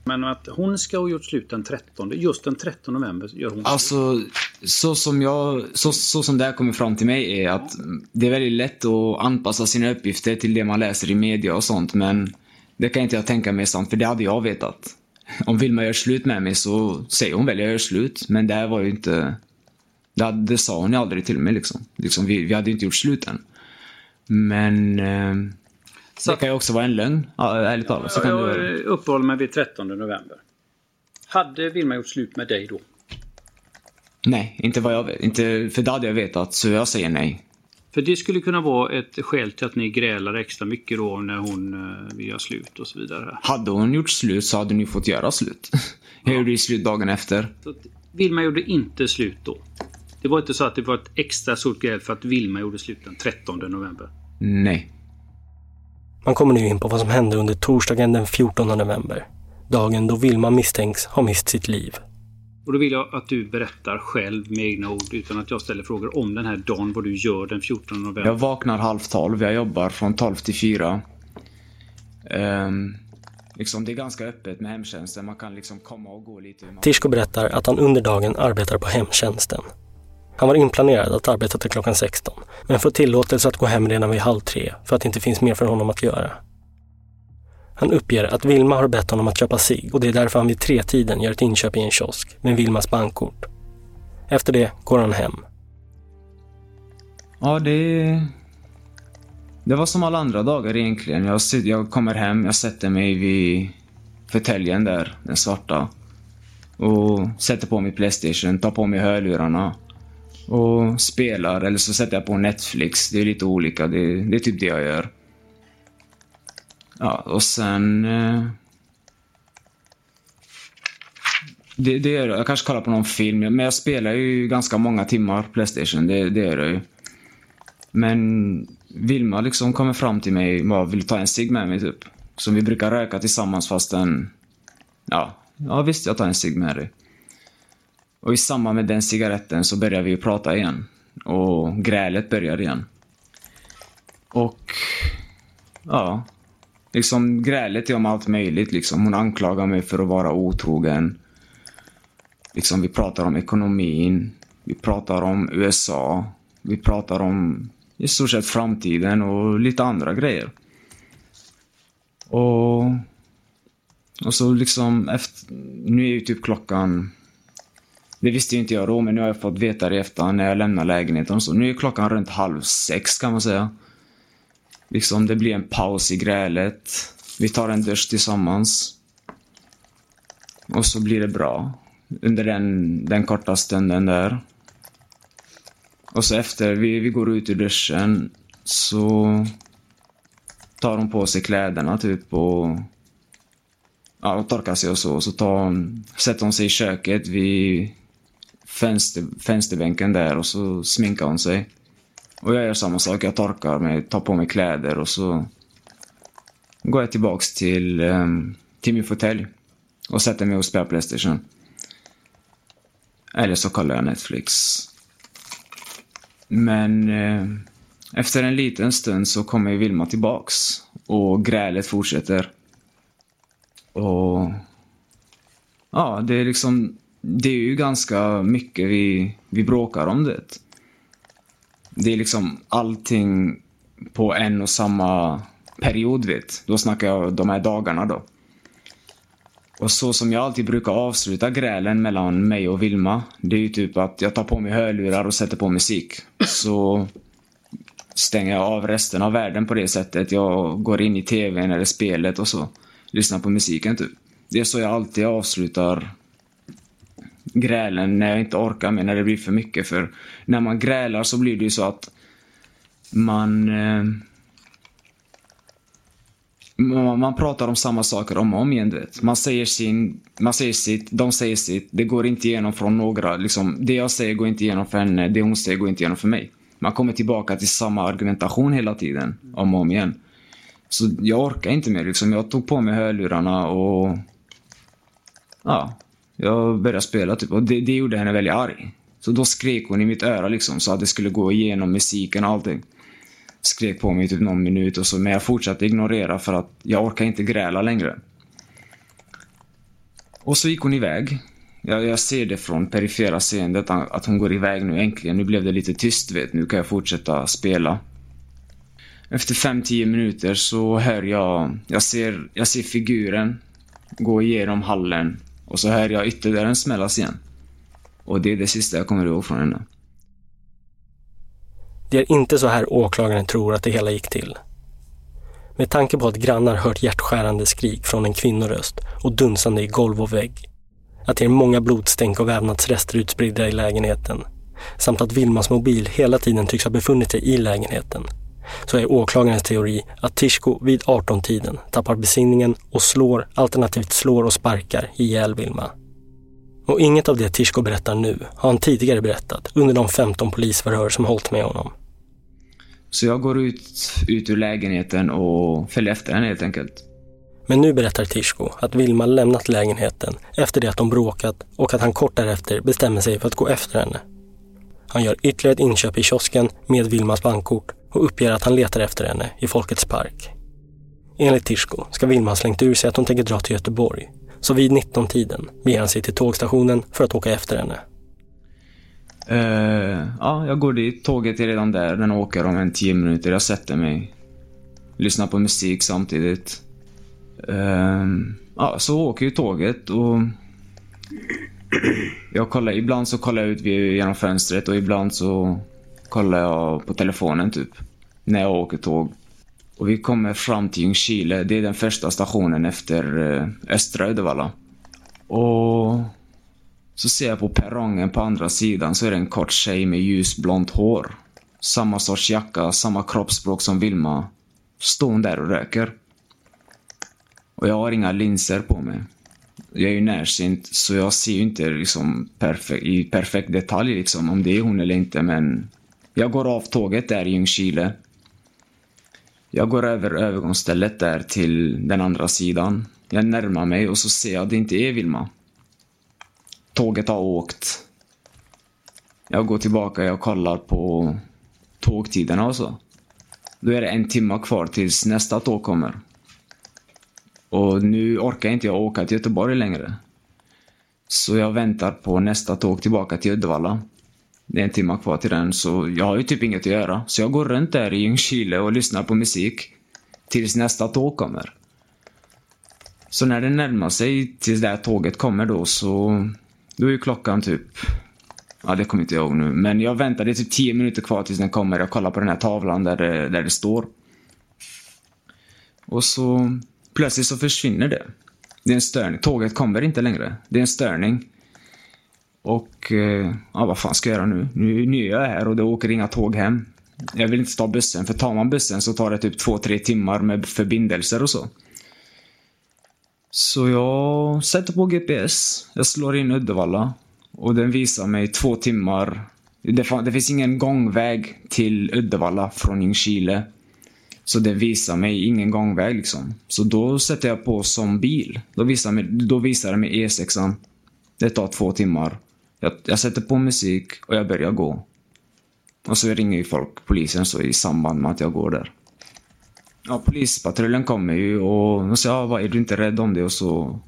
Speaker 5: men att hon ska ha gjort slut den 13, just den 13 november gör hon
Speaker 8: Alltså, så som, jag, så, så som det här kommer fram till mig är att det är väldigt lätt att anpassa sina uppgifter till det man läser i media och sånt, men det kan inte jag tänka mig sant, för det hade jag vetat. Om Vilma gör slut med mig så säger hon väl jag gör slut, men det här var ju inte... Det, det sa hon ju aldrig till mig liksom. liksom vi, vi hade inte gjort slut än. Men... Eh, så det kan ju också vara en lögn, ärligt talat.
Speaker 5: Så jag du... uppehåller mig vid 13 november. Hade Vilma gjort slut med dig då?
Speaker 8: Nej, inte vad jag vet. Inte, för det hade jag vetat, så jag säger nej.
Speaker 5: För det skulle kunna vara ett skäl till att ni grälar extra mycket då när hon uh, vill göra slut och så vidare.
Speaker 8: Hade hon gjort slut så hade ni fått göra slut. jag gjorde ju slut dagen efter.
Speaker 5: Så Vilma gjorde inte slut då? Det var inte så att det var ett extra stort gräl för att Vilma gjorde slut den 13 november?
Speaker 8: Nej.
Speaker 1: Man kommer nu in på vad som hände under torsdagen den 14 november. Dagen då Vilma misstänks ha mist sitt liv.
Speaker 5: Och då vill jag att du berättar själv med egna ord utan att jag ställer frågor om den här dagen, vad du gör den 14 november.
Speaker 8: Jag vaknar halv tolv, jag jobbar från 12 till 4. Um, liksom det är ganska öppet med hemtjänsten, man kan liksom komma och gå lite.
Speaker 1: Tishko berättar att han under dagen arbetar på hemtjänsten. Han var inplanerad att arbeta till klockan 16, men får tillåtelse att gå hem redan vid halv tre för att det inte finns mer för honom att göra. Han uppger att Vilma har bett honom att köpa sig och det är därför han vid tretiden gör ett inköp i en kiosk med Vilmas bankkort. Efter det går han hem.
Speaker 8: Ja, det... Det var som alla andra dagar egentligen. Jag, jag kommer hem, jag sätter mig vid fåtöljen där, den svarta. Och sätter på mig Playstation, tar på mig hörlurarna och spelar eller så sätter jag på Netflix. Det är lite olika. Det, det är typ det jag gör. Ja, och sen... Eh, Det, det är, jag. Jag kanske kollar på någon film. Men jag spelar ju ganska många timmar Playstation. Det, det gör jag ju. Men Vilma liksom kommer fram till mig och bara vill ta en cigg med mig typ. Som vi brukar röka tillsammans fastän... Ja, ja visst jag tar en cigg med dig. Och i samband med den cigaretten så börjar vi prata igen. Och grälet börjar igen. Och... Ja. Liksom grälet är om allt möjligt liksom. Hon anklagar mig för att vara otrogen. Liksom vi pratar om ekonomin. Vi pratar om USA. Vi pratar om i stort sett framtiden och lite andra grejer. Och, och så liksom efter, nu är ju typ klockan, det visste ju inte jag då, men nu har jag fått veta det efter när jag lämnar lägenheten. Så nu är klockan runt halv sex kan man säga. Liksom det blir en paus i grälet. Vi tar en dusch tillsammans. Och så blir det bra. Under den, den korta stunden där. Och så efter vi, vi går ut ur duschen så tar hon på sig kläderna typ och, ja, och torkar sig och så. Så tar hon, sätter hon sig i köket vid fönster, fönsterbänken där och så sminkar hon sig. Och jag gör samma sak. Jag torkar mig, tar på mig kläder och så går jag tillbaks till, ehm, till min fåtölj och sätter mig och spelar Playstation. Eller så kollar jag Netflix. Men eh, efter en liten stund så kommer Vilma tillbaks och grälet fortsätter. Och ja, det är liksom, det är ju ganska mycket vi, vi bråkar om det. Det är liksom allting på en och samma period, vet. Då snackar jag de här dagarna då. Och så som jag alltid brukar avsluta grälen mellan mig och Vilma, det är ju typ att jag tar på mig hörlurar och sätter på musik. Så stänger jag av resten av världen på det sättet. Jag går in i tvn eller spelet och så lyssnar på musiken typ. Det är så jag alltid avslutar grälen när jag inte orkar mer, när det blir för mycket. För när man grälar så blir det ju så att man eh, man pratar om samma saker om och om igen. Vet. Man, säger sin, man säger sitt, de säger sitt. Det går inte igenom från några. Liksom, det jag säger går inte igenom för henne, det hon säger går inte igenom för mig. Man kommer tillbaka till samma argumentation hela tiden, om och om igen. Så jag orkar inte mer. Liksom. Jag tog på mig hörlurarna och... Ja, jag började spela typ. Och det, det gjorde henne väldigt arg. Så då skrek hon i mitt öra liksom, så att det skulle gå igenom musiken och allting skrek på mig i typ någon minut och så, men jag fortsatte ignorera för att jag orkar inte gräla längre. Och så gick hon iväg. Jag, jag ser det från perifera seendet att hon går iväg nu äntligen. Nu blev det lite tyst vet Nu kan jag fortsätta spela. Efter 5-10 minuter så hör jag, jag ser, jag ser figuren gå igenom hallen och så hör jag ytterligare en smällas igen. Och det är det sista jag kommer ihåg från henne.
Speaker 1: Det är inte så här åklagaren tror att det hela gick till. Med tanke på att grannar hört hjärtskärande skrik från en kvinnoröst och dunsande i golv och vägg. Att det är många blodstänk och vävnadsrester utspridda i lägenheten. Samt att Vilmas mobil hela tiden tycks ha befunnit sig i lägenheten. Så är åklagarens teori att Tishko vid 18-tiden tappar besinningen och slår, alternativt slår och sparkar ihjäl Vilma. Och inget av det Tishko berättar nu har han tidigare berättat under de 15 polisförhör som hållit med honom.
Speaker 8: Så jag går ut, ut ur lägenheten och följer efter henne helt enkelt.
Speaker 1: Men nu berättar Tishko att Vilma lämnat lägenheten efter det att de bråkat och att han kort därefter bestämmer sig för att gå efter henne. Han gör ytterligare ett inköp i kiosken med Vilmas bankkort och uppger att han letar efter henne i Folkets park. Enligt Tishko ska Vilma ha slängt ur sig att hon tänker dra till Göteborg så vid 19-tiden beger han sig till tågstationen för att åka efter henne.
Speaker 8: Uh, ja, jag går dit. Tåget är redan där. Den åker om en tio minuter. Jag sätter mig. Lyssnar på musik samtidigt. Uh, ja, så åker ju tåget och... Jag kollar, ibland så kollar jag ut genom fönstret och ibland så kollar jag på telefonen typ. När jag åker tåg. Och vi kommer fram till Ljungskile. Det är den första stationen efter eh, östra Uddevalla. Och så ser jag på perrongen på andra sidan så är det en kort tjej med ljusblont hår. Samma sorts jacka, samma kroppsspråk som Vilma. Står hon där och röker. Och jag har inga linser på mig. Jag är ju närsynt så jag ser ju inte liksom perfekt, i perfekt detalj liksom om det är hon eller inte men jag går av tåget där i Ljungskile. Jag går över övergångsstället där till den andra sidan. Jag närmar mig och så ser jag att det inte är Vilma. Tåget har åkt. Jag går tillbaka, jag kollar på tågtiderna och så. Då är det en timme kvar tills nästa tåg kommer. Och nu orkar inte jag åka till Göteborg längre. Så jag väntar på nästa tåg tillbaka till Uddevalla. Det är en timme kvar till den, så jag har ju typ inget att göra. Så jag går runt där i Ljungskile och lyssnar på musik. Tills nästa tåg kommer. Så när det närmar sig tills det här tåget kommer då så... Då är ju klockan typ... Ja, det kommer inte jag ihåg nu. Men jag väntar, det är typ 10 minuter kvar tills den kommer. Jag kollar på den här tavlan där det, där det står. Och så plötsligt så försvinner det. Det är en störning. Tåget kommer inte längre. Det är en störning. Och eh, ja, vad fan ska jag göra nu? nu? Nu är jag här och det åker inga tåg hem. Jag vill inte ta bussen, för tar man bussen så tar det typ två, tre timmar med förbindelser och så. Så jag sätter på GPS. Jag slår in Uddevalla. Och den visar mig två timmar. Det, det finns ingen gångväg till Uddevalla från Ljungskile. Så den visar mig ingen gångväg liksom. Så då sätter jag på som bil. Då visar, mig, då visar det mig E6an. Det tar två timmar. Jag, jag sätter på musik och jag börjar gå. Och så ringer ju folk polisen så i samband med att jag går där. Ja, polispatrullen kommer ju och de säger ja, vad, är du inte rädd om det? Och så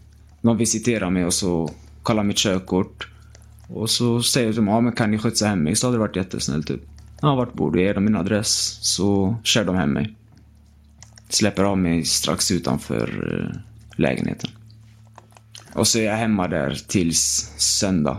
Speaker 8: de visiterar mig och så kollar mitt körkort. Och så säger de, ja men kan ni skjutsa hem mig? Så hade det varit jättesnällt typ. Ja, vart bor du? Ger dem min adress så kör de hem mig. Släpper av mig strax utanför eh, lägenheten. Och så är jag hemma där tills söndag.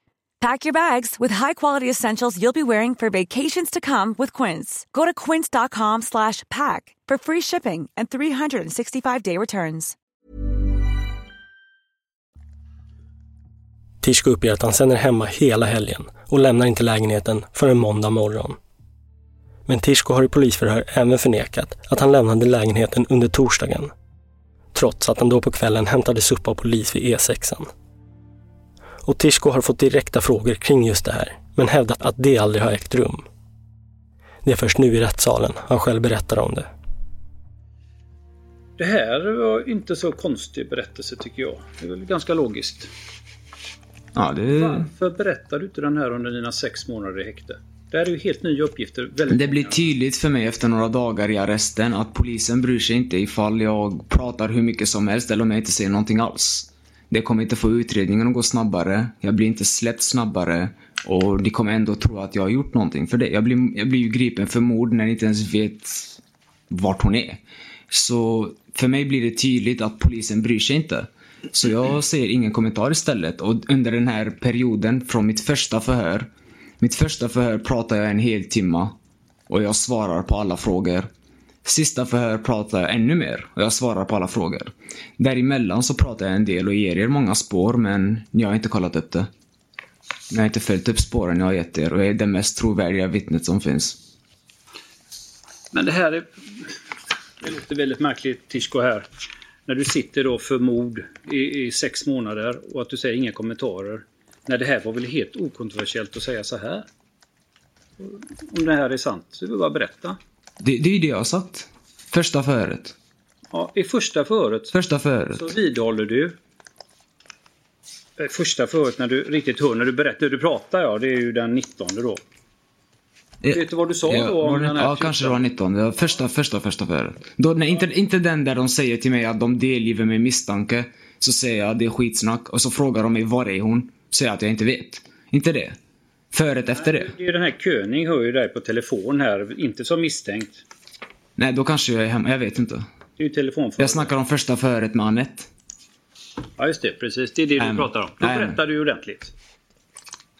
Speaker 10: Pack your bags with high-quality essentials you'll be wearing for vacations to come with Quince. Go to quince.com slash pack for free shipping and 365-day returns.
Speaker 1: Tishko uppger att han sen är hemma hela helgen och lämnar inte lägenheten förrän måndag morgon. Men Tishko har i polisförhör även förnekat att han lämnade lägenheten under torsdagen. Trots att han då på kvällen hämtades upp av polis vid E6. Och Tishko har fått direkta frågor kring just det här, men hävdat att det aldrig har ägt rum. Det är först nu i rättssalen han själv berättar om det.
Speaker 5: Det här var inte så konstig berättelse tycker jag. Det är väl ganska logiskt.
Speaker 8: Ja, det...
Speaker 5: Varför berättar du inte den här under dina sex månader i häkte? Det här är ju helt nya uppgifter. Väldigt
Speaker 8: Det blir tydligt för mig efter några dagar i arresten att polisen bryr sig inte ifall jag pratar hur mycket som helst eller om jag inte säger någonting alls. Det kommer inte få utredningen att gå snabbare. Jag blir inte släppt snabbare. Och de kommer ändå tro att jag har gjort någonting för det. Jag blir, jag blir ju gripen för mord när ni inte ens vet vart hon är. Så för mig blir det tydligt att polisen bryr sig inte. Så jag säger ingen kommentar istället. Och under den här perioden från mitt första förhör. Mitt första förhör pratar jag en hel timme. Och jag svarar på alla frågor. Sista förhör pratar jag ännu mer och jag svarar på alla frågor. Däremellan så pratar jag en del och ger er många spår men ni har inte kollat upp det. Ni har inte följt upp spåren jag har gett er och jag är det mest trovärdiga vittnet som finns.
Speaker 5: Men det här är... Det låter väldigt märkligt, Tishko här. När du sitter då för mord i, i sex månader och att du säger inga kommentarer. När det här var väl helt okontroversiellt att säga så här? Om det här är sant, så vill bara berätta.
Speaker 8: Det, det är ju det jag har sagt. Första förhöret.
Speaker 5: Ja, I första förhöret
Speaker 8: Första förhöret.
Speaker 5: så vidhåller du eh, Första förhöret när du riktigt hör, när du berättar, du pratar ja, det är ju den 19 då. Vet du vad du sa
Speaker 8: Ja,
Speaker 5: då om den här
Speaker 8: ja kanske det var 19. Det var första, första, första förhöret. Då, nej, inte, inte den där de säger till mig att de delgiver mig misstanke. Så säger jag det är skitsnack och så frågar de mig var är hon? Säger jag att jag inte vet. Inte det. Förret efter det.
Speaker 5: Det är ju den här König hör ju dig på telefon här, inte som misstänkt.
Speaker 8: Nej, då kanske jag är hemma. Jag vet inte.
Speaker 5: Det är ju telefonförhör.
Speaker 8: Jag snackar om första förhöret med Anette.
Speaker 5: Ja just det, precis. Det är det du pratar om. Då
Speaker 8: nej,
Speaker 5: berättar du ordentligt.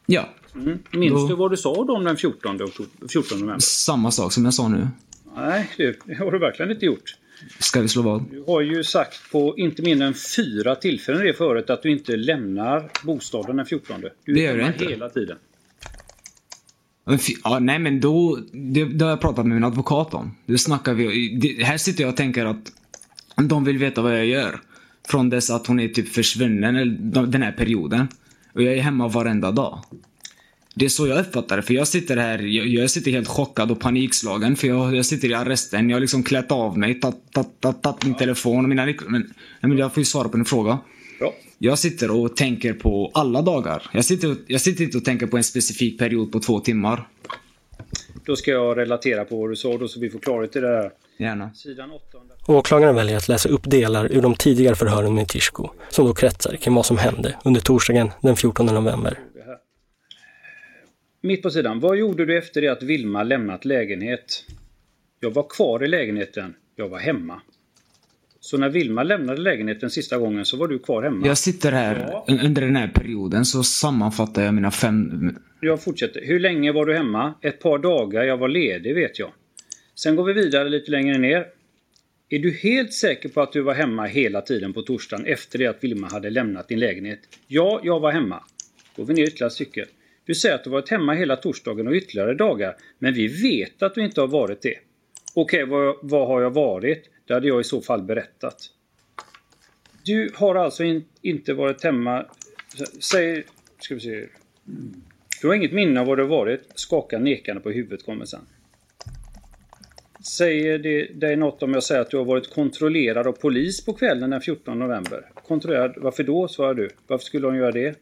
Speaker 8: Ja.
Speaker 5: Mm. Minns
Speaker 8: Då-
Speaker 5: du vad du sa då om den 14, oktober, 14 november?
Speaker 8: Samma sak som jag sa nu.
Speaker 5: Nej, det har du verkligen inte gjort.
Speaker 8: Ska vi slå vad?
Speaker 5: Du har ju sagt på inte mindre än fyra tillfällen det förut att du inte lämnar bostaden den 14. Du
Speaker 8: Det gör jag inte.
Speaker 5: hela tiden.
Speaker 8: Ja, nej men då, det, det har jag pratat med min advokat om. Det snackar vi det, Här sitter jag och tänker att de vill veta vad jag gör. Från dess att hon är typ försvunnen, eller den här perioden. Och jag är hemma varenda dag. Det är så jag uppfattar det, för jag sitter här, jag, jag sitter helt chockad och panikslagen för jag, jag sitter i arresten, jag har liksom klätt av mig, tagit min telefon och mina nycklar. Men, men jag får ju svara på din fråga.
Speaker 5: Ja.
Speaker 8: Jag sitter och tänker på alla dagar. Jag sitter, jag sitter inte och tänker på en specifik period på två timmar.
Speaker 5: Då ska jag relatera på vad du sa då så vi får klarhet i det här.
Speaker 8: Gärna.
Speaker 5: Sidan 8.
Speaker 1: Åklagaren väljer att läsa upp delar ur de tidigare förhören med Tishko, som då kretsar kring vad som hände under torsdagen den 14 november.
Speaker 5: Mitt på sidan. Vad gjorde du efter det att Vilma lämnat lägenhet? Jag var kvar i lägenheten. Jag var hemma. Så när Vilma lämnade lägenheten sista gången så var du kvar hemma?
Speaker 8: Jag sitter här
Speaker 5: Ja.
Speaker 8: un- under den här perioden så sammanfattar jag mina fem...
Speaker 5: Jag fortsätter. Hur länge var du hemma? Ett par dagar. Jag var ledig vet jag. Sen går vi vidare lite längre ner. Är du helt säker på att du var hemma hela tiden på torsdagen efter det att Vilma hade lämnat din lägenhet? Ja, jag var hemma. Går vi ner ytterligare ett stycke. Du säger att du varit hemma hela torsdagen och ytterligare dagar. Men vi vet att du inte har varit det. Okej, vad, vad har jag varit? Det hade jag i så fall berättat. Du har alltså in, inte varit hemma... Säg... Ska vi se. Du har inget minne av var du har varit. Skakar nekande på huvudet kommer sen. Säger det dig något om jag säger att du har varit kontrollerad av polis på kvällen den 14 november? Kontrollerad? Varför då? svarar du. Varför skulle de göra det?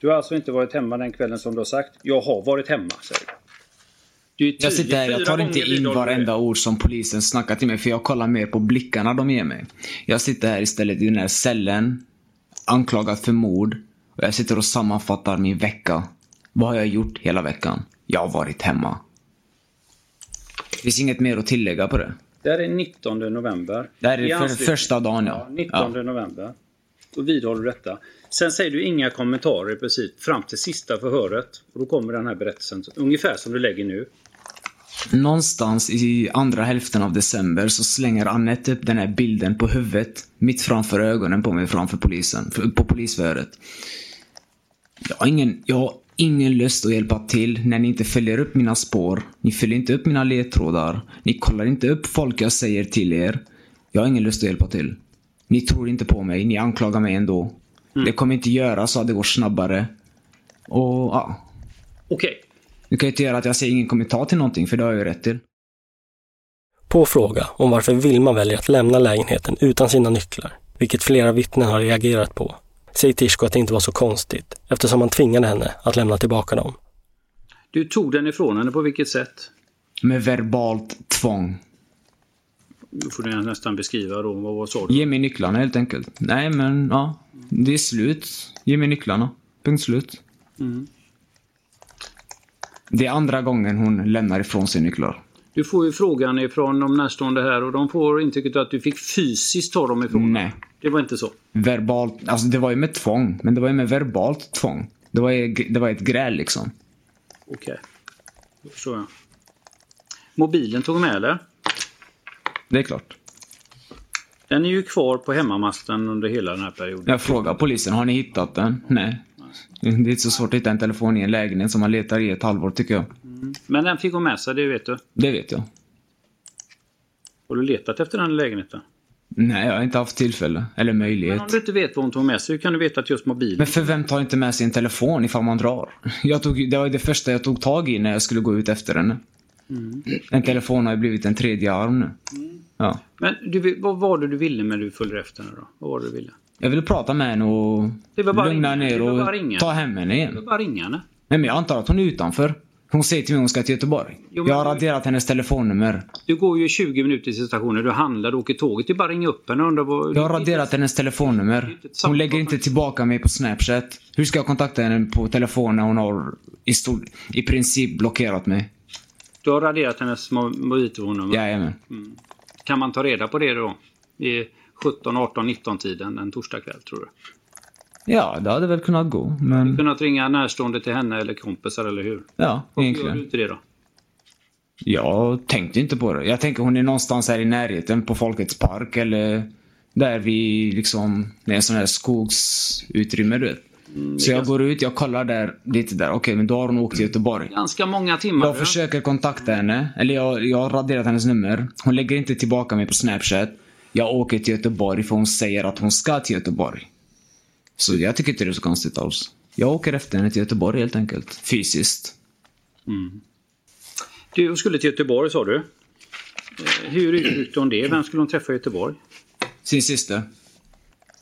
Speaker 5: Du har alltså inte varit hemma den kvällen som du har sagt. Jag har varit hemma, säger du.
Speaker 8: Jag sitter här, jag tar inte in varenda ord som polisen snackar till mig för jag kollar mer på blickarna de ger mig. Jag sitter här istället i den här cellen, anklagad för mord. Och jag sitter och sammanfattar min vecka. Vad har jag gjort hela veckan? Jag har varit hemma. Det finns inget mer att tillägga på det.
Speaker 5: Det här är 19 november.
Speaker 8: Det här är för första dagen, ja.
Speaker 5: 19
Speaker 8: Ja.
Speaker 5: november. Då vidhåller du detta. Sen säger du inga kommentarer i princip fram till sista förhöret. Och då kommer den här berättelsen, ungefär som du lägger nu.
Speaker 8: Någonstans i andra hälften av december så slänger Annette upp den här bilden på huvudet mitt framför ögonen på mig framför polisen, på polisförhöret. Jag har, ingen, jag har ingen lust att hjälpa till när ni inte följer upp mina spår. Ni följer inte upp mina ledtrådar. Ni kollar inte upp folk jag säger till er. Jag har ingen lust att hjälpa till. Ni tror inte på mig, ni anklagar mig ändå. Det kommer inte göra så att det går snabbare. Och ja.
Speaker 5: Okej.
Speaker 8: Det kan ju inte göra att jag säger ingen kommentar till någonting, för det har jag ju rätt till.
Speaker 1: På fråga om varför Vilma väljer att lämna lägenheten utan sina nycklar, vilket flera vittnen har reagerat på, säger Tishko att det inte var så konstigt eftersom han tvingade henne att lämna tillbaka dem.
Speaker 5: Du tog den ifrån henne på vilket sätt?
Speaker 8: Med verbalt tvång.
Speaker 5: Nu får du nästan beskriva då. Vad, vad sa du?
Speaker 8: Ge mig nycklarna helt enkelt. Nej men ja, det är slut. Ge mig nycklarna. Punkt slut.
Speaker 5: Mm.
Speaker 8: Det är andra gången hon lämnar ifrån sig nycklar.
Speaker 5: Du får ju frågan ifrån de närstående här och de får intrycket att du fick fysiskt ta dem ifrån
Speaker 8: Nej.
Speaker 5: Det var inte så?
Speaker 8: Verbalt, alltså det var ju med tvång, men det var ju med verbalt tvång. Det var, ju, det var ett gräl liksom.
Speaker 5: Okej. Då förstår jag. Mobilen tog med eller?
Speaker 8: Det är klart.
Speaker 5: Den är ju kvar på hemmamasten under hela den här perioden.
Speaker 8: Jag frågar polisen, har ni hittat den? Nej. Det är inte så svårt att hitta en telefon i en lägenhet som man letar i ett halvår tycker jag.
Speaker 5: Men den fick hon med sig, det vet du.
Speaker 8: Det vet jag.
Speaker 5: Har du letat efter den lägenheten?
Speaker 8: Nej, jag har inte haft tillfälle. Eller möjlighet.
Speaker 5: Men om du inte vet vad hon tog med sig, hur kan du veta att just mobilen...
Speaker 8: Men för vem tar inte med sig en telefon ifall man drar? Jag tog, det var det första jag tog tag i när jag skulle gå ut efter henne.
Speaker 5: Mm.
Speaker 8: En telefon har ju blivit en tredje arm nu. Ja.
Speaker 5: Men du, vad var det du ville när du följde efter henne då? Vad var det du ville?
Speaker 8: Jag ville prata med henne och
Speaker 5: Det
Speaker 8: lugna ner
Speaker 5: Det
Speaker 8: och ta hem henne
Speaker 5: Det
Speaker 8: igen.
Speaker 5: var bara ringa henne.
Speaker 8: Nej men jag antar att hon är utanför. Hon säger till mig att hon ska till Göteborg.
Speaker 5: Jo,
Speaker 8: jag har raderat hennes telefonnummer.
Speaker 5: Du går ju 20 minuter till stationen, du handlar, du åker tåget. Det är bara ringa upp henne och undra vad...
Speaker 8: Jag har raderat hennes telefonnummer. Hon lägger inte tillbaka mig på Snapchat. Hur ska jag kontakta henne på telefon när hon har i, stor, i princip blockerat mig?
Speaker 5: Du har raderat hennes mo- mobiltelefonnummer.
Speaker 8: Jajamän.
Speaker 5: Kan man ta reda på det då? I 17, 18, 19 tiden en torsdagkväll tror du?
Speaker 8: Ja, det hade väl kunnat gå. Men
Speaker 5: Kunnat ringa närstående till henne eller kompisar eller hur?
Speaker 8: ja,
Speaker 5: Varför gör
Speaker 8: egentligen.
Speaker 5: du inte det då?
Speaker 8: Jag tänkte inte på det. Jag tänker hon är någonstans här i närheten på Folkets park eller där vi liksom, det är en sån här skogsutrymme du vet. Så jag går ut, jag kollar där, lite där. Okej, men då har hon åkt till Göteborg.
Speaker 5: Ganska många timmar.
Speaker 8: Jag försöker kontakta henne, eller jag, jag har raderat hennes nummer. Hon lägger inte tillbaka mig på Snapchat. Jag åker till Göteborg för hon säger att hon ska till Göteborg. Så jag tycker inte det är så konstigt alls. Jag åker efter henne till Göteborg helt enkelt. Fysiskt.
Speaker 5: Mm. Du skulle till Göteborg sa du. Eh, Hur uttryckte hon det? Vem skulle hon träffa i Göteborg?
Speaker 8: Sin syster.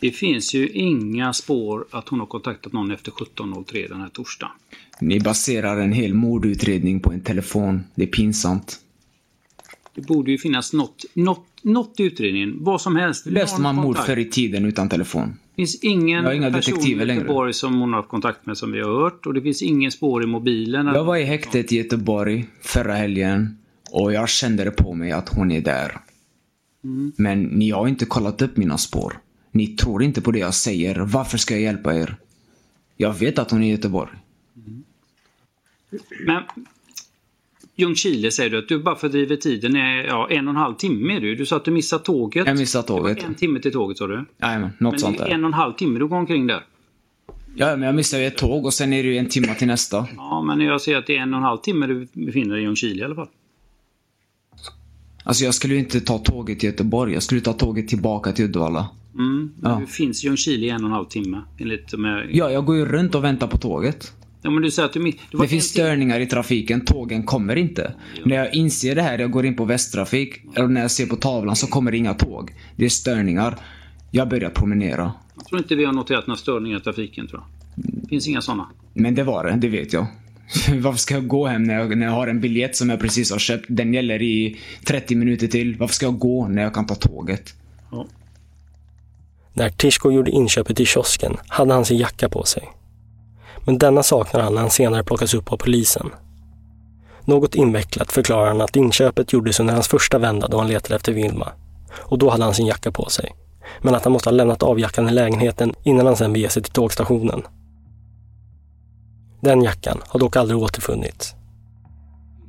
Speaker 5: Det finns ju inga spår att hon har kontaktat någon efter 17.03 den här torsdagen.
Speaker 8: Ni baserar en hel mordutredning på en telefon. Det är pinsamt.
Speaker 5: Det borde ju finnas något, något, något i utredningen. Vad som helst.
Speaker 8: Löste man mord förr i tiden utan telefon?
Speaker 5: Det finns ingen person i
Speaker 8: detektiver längre.
Speaker 5: Göteborg som hon har haft kontakt med som vi har hört. Och det finns ingen spår i mobilen.
Speaker 8: Jag var i häktet i Göteborg förra helgen och jag kände det på mig att hon är där.
Speaker 5: Mm.
Speaker 8: Men ni har inte kollat upp mina spår. Ni tror inte på det jag säger. Varför ska jag hjälpa er? Jag vet att hon är i Göteborg.
Speaker 5: Men Ljungskile säger du att du bara fördriver tiden är ja, en och en halv timme är du. Du sa att du missade tåget.
Speaker 8: Jag missade tåget.
Speaker 5: En timme till tåget sa du.
Speaker 8: Jajamän, något
Speaker 5: Men
Speaker 8: sånt där.
Speaker 5: en och en halv timme du går omkring där.
Speaker 8: Ja, men jag missade ju ett tåg och sen är det ju en timme till nästa.
Speaker 5: Ja, men jag ser att det är en och en halv timme du befinner dig i Ljungskile i alla fall.
Speaker 8: Alltså jag skulle ju inte ta tåget till Göteborg. Jag skulle ta tåget tillbaka till Uddevalla.
Speaker 5: Mm.
Speaker 8: Ja.
Speaker 5: Du finns i Ljungskile i en och en halv timme. Enligt med...
Speaker 8: Ja, jag går ju runt och väntar på tåget.
Speaker 5: Ja, men du säger att du... var
Speaker 8: Det finns störningar i trafiken, tågen kommer inte. När jag inser det här, jag går in på Västtrafik, och när jag ser på tavlan så kommer det inga tåg. Det är störningar. Jag börjar promenera.
Speaker 5: Jag tror inte vi har noterat några störningar i trafiken tror jag. Det finns inga sådana.
Speaker 8: Men det var det, det vet jag. Varför ska jag gå hem när jag, när jag har en biljett som jag precis har köpt? Den gäller i 30 minuter till. Varför ska jag gå när jag kan ta tåget?
Speaker 1: När Tishko gjorde inköpet i kiosken hade han sin jacka på sig. Men denna saknar han när han senare plockas upp av polisen. Något invecklat förklarar han att inköpet gjordes under hans första vända då han letade efter Vilma. Och då hade han sin jacka på sig. Men att han måste ha lämnat av jackan i lägenheten innan han sen beger sig till tågstationen. Den jackan har dock aldrig återfunnits.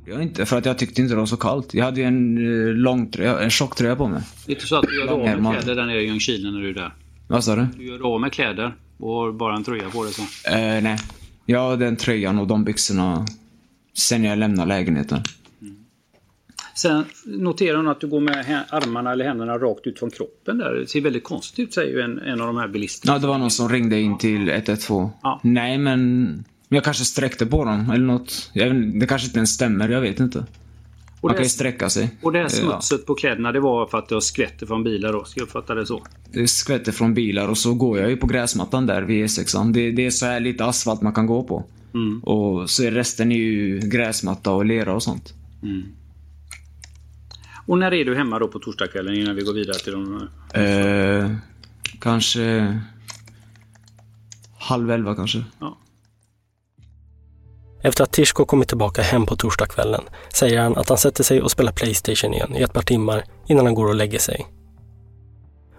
Speaker 8: Jag inte, för att jag tyckte inte det var så kallt. Jag hade ju en eh, lång tröja, en tjock tröja på mig.
Speaker 5: Det är inte så att du gör av med kläder där nere i Ljungskile när du är där?
Speaker 8: Vad sa du?
Speaker 5: Du gör av med kläder och har bara en tröja på dig så.
Speaker 8: Eh, nej. Jag har den tröjan och de byxorna sen jag lämnade lägenheten.
Speaker 5: Sen noterar hon att du går med armarna eller händerna rakt ut från kroppen där. Det ser väldigt konstigt ut säger ju en, en av de här bilisterna.
Speaker 8: Ja, det var någon som ringde in till 112. Nej, men jag kanske sträckte på dem eller något. Vet- det kanske inte ens stämmer, jag vet inte.
Speaker 5: Och
Speaker 8: Man kan ju sträcka sig.
Speaker 5: Och det här
Speaker 8: Ja.
Speaker 5: smutset på kläderna det var för att har skvätter från bilar då? Ska jag uppfatta det så?
Speaker 8: Det skvätter från bilar och så går jag ju på gräsmattan där vid E6. Det, det är så här lite asfalt man kan gå på.
Speaker 5: Mm.
Speaker 8: Och så är resten är ju gräsmatta och lera och sånt.
Speaker 5: Mm. Och när är du hemma då på torsdagskvällen innan vi går vidare till de...
Speaker 8: Eh, kanske halv elva kanske.
Speaker 5: Ja.
Speaker 1: Efter att Tishko kommit tillbaka hem på torsdagskvällen säger han att han sätter sig och spelar Playstation igen i ett par timmar innan han går och lägger sig.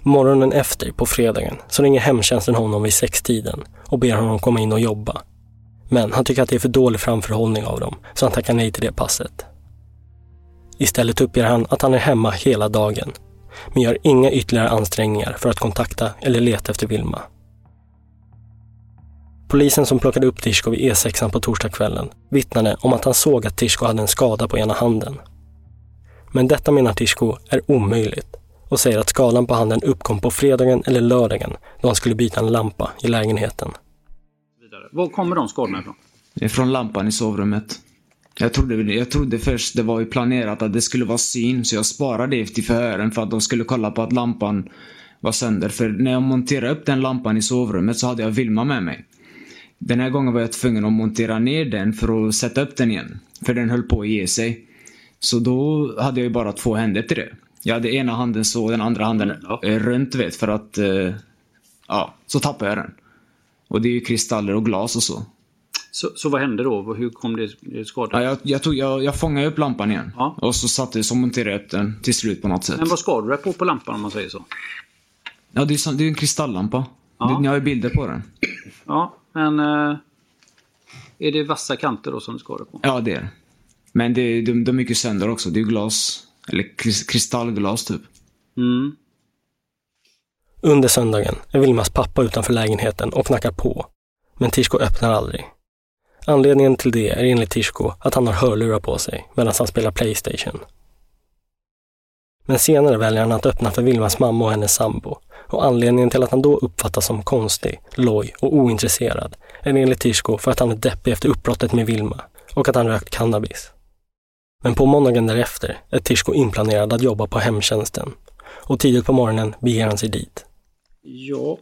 Speaker 1: Morgonen efter, på fredagen, så ringer hemtjänsten honom vid sextiden och ber honom komma in och jobba. Men han tycker att det är för dålig framförhållning av dem, så han tackar nej till det passet. Istället uppger han att han är hemma hela dagen, men gör inga ytterligare ansträngningar för att kontakta eller leta efter Vilma. Polisen som plockade upp Tishko vid E6 på torsdagskvällen vittnade om att han såg att Tishko hade en skada på ena handen. Men detta menar Tishko är omöjligt och säger att skadan på handen uppkom på fredagen eller lördagen då han skulle byta en lampa i lägenheten.
Speaker 5: Var kommer de skadorna ifrån?
Speaker 8: Det är från lampan i sovrummet. Jag trodde, jag trodde först det var ju planerat att det skulle vara syn, så jag sparade det till förhören för att de skulle kolla på att lampan var sönder. För när jag monterade upp den lampan i sovrummet så hade jag Vilma med mig. Den här gången var jag tvungen att montera ner den för att sätta upp den igen. För den höll på att ge sig. Så då hade jag ju bara två händer till det. Jag hade ena handen så, den andra handen eh, runt vet för att... eh, Ja, så tappade jag den. Och det är ju kristaller och glas och så.
Speaker 5: Så, så vad hände då? Hur kom det skada?
Speaker 8: Ja, jag, jag, tog, jag, jag fångade upp lampan igen. Och så satte så monterade jag upp den till slut på något sätt.
Speaker 5: Men vad skadade du dig på på lampan om man säger så?
Speaker 8: Ja, det är, det är en kristalllampa.
Speaker 5: Ja.
Speaker 8: Det, ni har ju bilder på den.
Speaker 5: Ja, men... Eh, är det vassa kanter då som du skadar på?
Speaker 8: Ja, det är. Men det, de, de gick ju sönder också. Det är glas. Eller kris- kristallglas typ.
Speaker 5: Mm.
Speaker 1: Under söndagen är Vilmas pappa utanför lägenheten och knackar på. Men Tishko öppnar aldrig. Anledningen till det är enligt Tishko att han har hörlurar på sig medan han spelar Playstation. Men senare väljer han att öppna för Vilmas mamma och hennes sambo. Och anledningen till att han då uppfattas som konstig, loj och ointresserad är enligt Tishko för att han är deppig efter uppbrottet med Vilma och att han rökt cannabis. Men på måndagen därefter är Tishko inplanerad att jobba på hemtjänsten och tidigt på morgonen beger han sig dit.
Speaker 5: Ja.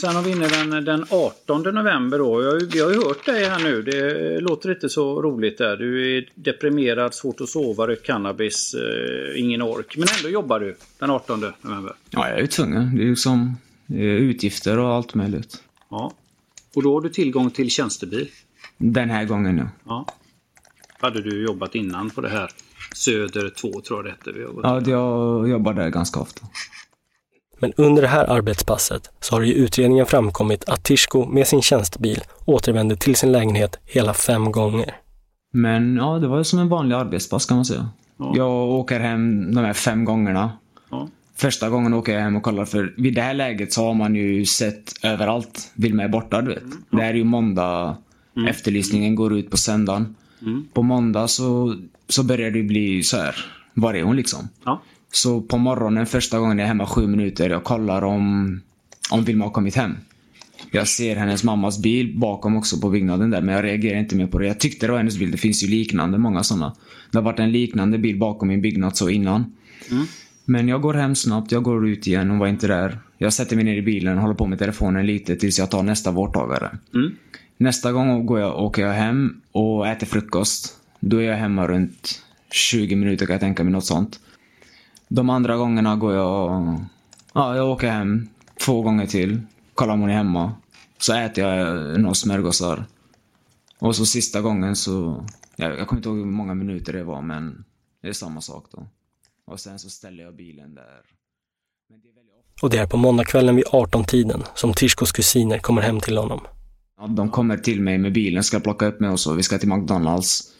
Speaker 5: Sen har vi inne den, den 18 november då. Jag, vi har ju hört dig här nu. Det låter inte så roligt där. Du är deprimerad, svårt att sova, rökt cannabis, eh, ingen ork. Men ändå jobbar du den 18 november.
Speaker 8: Ja, jag är ju tvungen. Det är ju som eh, utgifter och allt möjligt.
Speaker 5: Ja. Och då har du tillgång till tjänstebil.
Speaker 8: Den här gången ja.
Speaker 5: Ja. Hade du jobbat innan på det här Söder 2 tror jag det hette. Vi
Speaker 8: Ja, jag jobbar där ganska ofta.
Speaker 1: Men under det här arbetspasset så har det i utredningen framkommit att Tishko med sin tjänstebil återvände till sin lägenhet hela fem gånger.
Speaker 8: Men ja, det var ju som en vanlig arbetspass kan man säga. Jag åker hem de här fem gångerna.
Speaker 5: Ja.
Speaker 8: Första gången åker jag hem och kollar för vid det här läget så har man ju sett överallt. Vilma är borta, du vet. Det här är ju måndag. Efterlysningen går ut på söndagen. På måndag så, så börjar det bli så här. Var är hon liksom?
Speaker 5: Ja.
Speaker 8: Så på morgonen första gången jag är hemma sju minuter, jag kollar om, om Vilma har kommit hem. Jag ser hennes mammas bil bakom också på byggnaden där, men jag reagerar inte mer på det. Jag tyckte det var hennes bil. Det finns ju liknande, många sådana. Det har varit en liknande bil bakom min byggnad så innan. Men jag går hem snabbt, jag går ut igen, hon var inte där. Jag sätter mig ner i bilen, håller på med telefonen lite tills jag tar nästa vårdtagare. Nästa gång går jag, åker jag hem och äter frukost. Då är jag hemma runt 20 minuter kan jag tänka mig, något sånt. De andra gångerna går jag... Ja, jag åker hem två gånger till. Kollar om hon är hemma. Så äter jag några smörgåsar. Och så sista gången så... Jag, jag kommer inte ihåg hur många minuter det var, men det är samma sak då. Och sen så ställer jag bilen där.
Speaker 1: Och det är på måndagskvällen vid 18-tiden som Tishkos kusiner kommer hem till honom.
Speaker 8: Ja, de kommer till mig med bilen, ska plocka upp mig och så. Vi ska till McDonalds.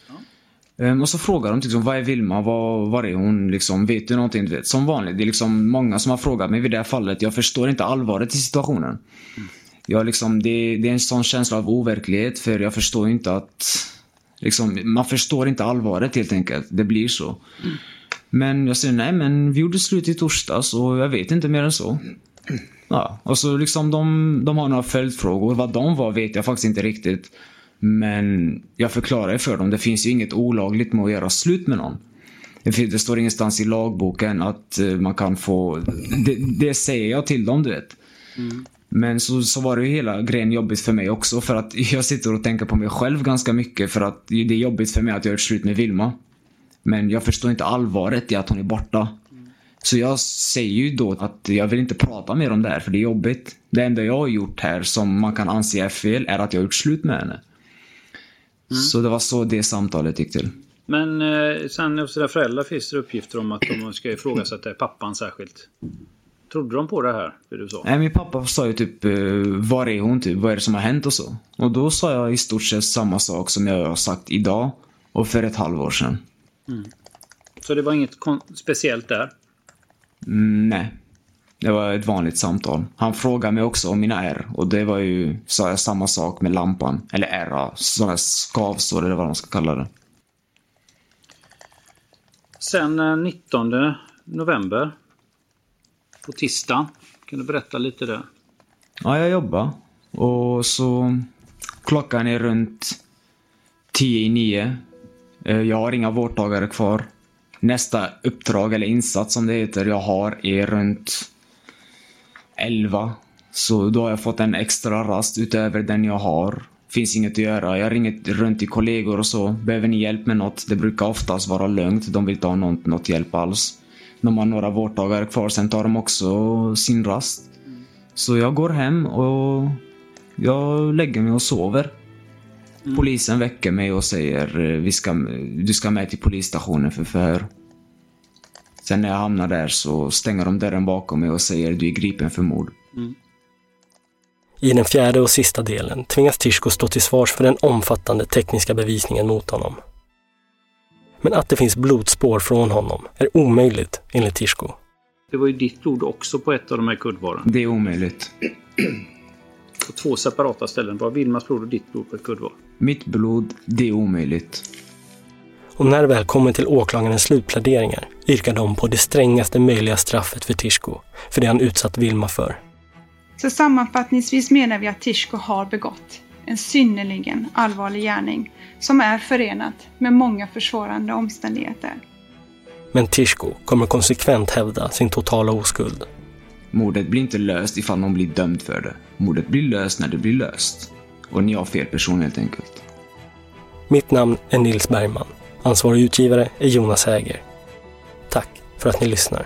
Speaker 8: Ehm, och så frågar de liksom, vad är Vilma? Var, var är hon? Liksom, vet du någonting? Du vet, som vanligt, det är liksom många som har frågat mig vid det här fallet. Jag förstår inte allvaret i situationen. Jag liksom, det, det är en sån känsla av overklighet för jag förstår inte att... Liksom, man förstår inte allvaret helt enkelt. Det blir så. Men jag säger nej men vi gjorde slut i torsdags och jag vet inte mer än så. Ja, och så liksom de, de har några följdfrågor. Vad de var vet jag faktiskt inte riktigt. Men jag förklarar ju för dem. Det finns ju inget olagligt med att göra slut med någon. Det, står ingenstans i lagboken att eh, man kan få... Det, det säger jag till dem, du vet. Men så, så var det ju hela grejen jobbigt för mig också. För att jag sitter och tänker på mig själv ganska mycket. För att det är jobbigt för mig att jag gjort slut med Vilma. Men jag förstår inte allvaret i att hon är borta. Så jag säger ju då att jag vill inte prata mer om det här för det är jobbigt. Det enda jag har gjort här som man kan anse är fel är att jag har gjort slut med henne. Så det var så det samtalet gick till.
Speaker 5: Men eh, sen hos dina föräldrar finns det uppgifter om att de ska ifrågasätta pappan särskilt. Trodde de på det här, det du sa?
Speaker 8: Nej, min pappa sa ju typ, eh, var är hon typ? Vad är det som har hänt och så? Och då sa jag i stort sett samma sak som jag har sagt idag och för ett halvår sedan.
Speaker 5: Mm. Så det var inget speciellt där?
Speaker 8: Mm, nej. Det var ett vanligt samtal. Han frågade mig också om mina R och det var ju, sa jag, samma sak med lampan. Eller R, sådana skavsår eller vad de ska kalla det.
Speaker 5: Sen eh, 19 november, på tisdag, kan du berätta lite där?
Speaker 8: Ja, jag jobbar. Och så klockan är runt 10 i 9. Eh, Jag har inga vårdtagare kvar. Nästa uppdrag, eller insats som det heter, jag har är runt 11. Så då har jag fått en extra rast utöver den jag har. Finns inget att göra. Jag ringer runt till kollegor och så. Behöver ni hjälp med något? Det brukar oftast vara lugnt. De vill inte ha något, något hjälp alls. De har några vårdtagare kvar, sen tar de också sin rast. Så jag går hem och jag lägger mig och sover. Polisen väcker mig och säger vi ska, du ska med till polisstationen för förhör. Sen när jag hamnar där så stänger de dörren bakom mig och säger du är gripen för mord.
Speaker 1: I den fjärde och sista delen tvingas Tishko stå till svars för den omfattande tekniska bevisningen mot honom. Men att det finns blodspår från honom är omöjligt enligt Tishko.
Speaker 5: Det var ju ditt blod också på ett av de här kuddvaren.
Speaker 8: Det är omöjligt.
Speaker 5: På två separata ställen. Bara Vilmas blod och ditt blod på ett kuddvar.
Speaker 8: Mitt blod, det är omöjligt.
Speaker 1: Och när väl kommer till åklagarens slutpläderingar yrkar de på det strängaste möjliga straffet för Tishko, för det han utsatt Vilma för.
Speaker 11: Så sammanfattningsvis menar vi att Tishko har begått en synnerligen allvarlig gärning som är förenat med många försvårande omständigheter.
Speaker 1: Men Tishko kommer konsekvent hävda sin totala oskuld.
Speaker 8: Mordet blir inte löst ifall någon blir dömd för det. Mordet blir löst när det blir löst. Och ni har fel person helt enkelt.
Speaker 1: Mitt namn är Nils Bergman. Ansvarig utgivare är Jonas Häger. Tack för att ni lyssnar.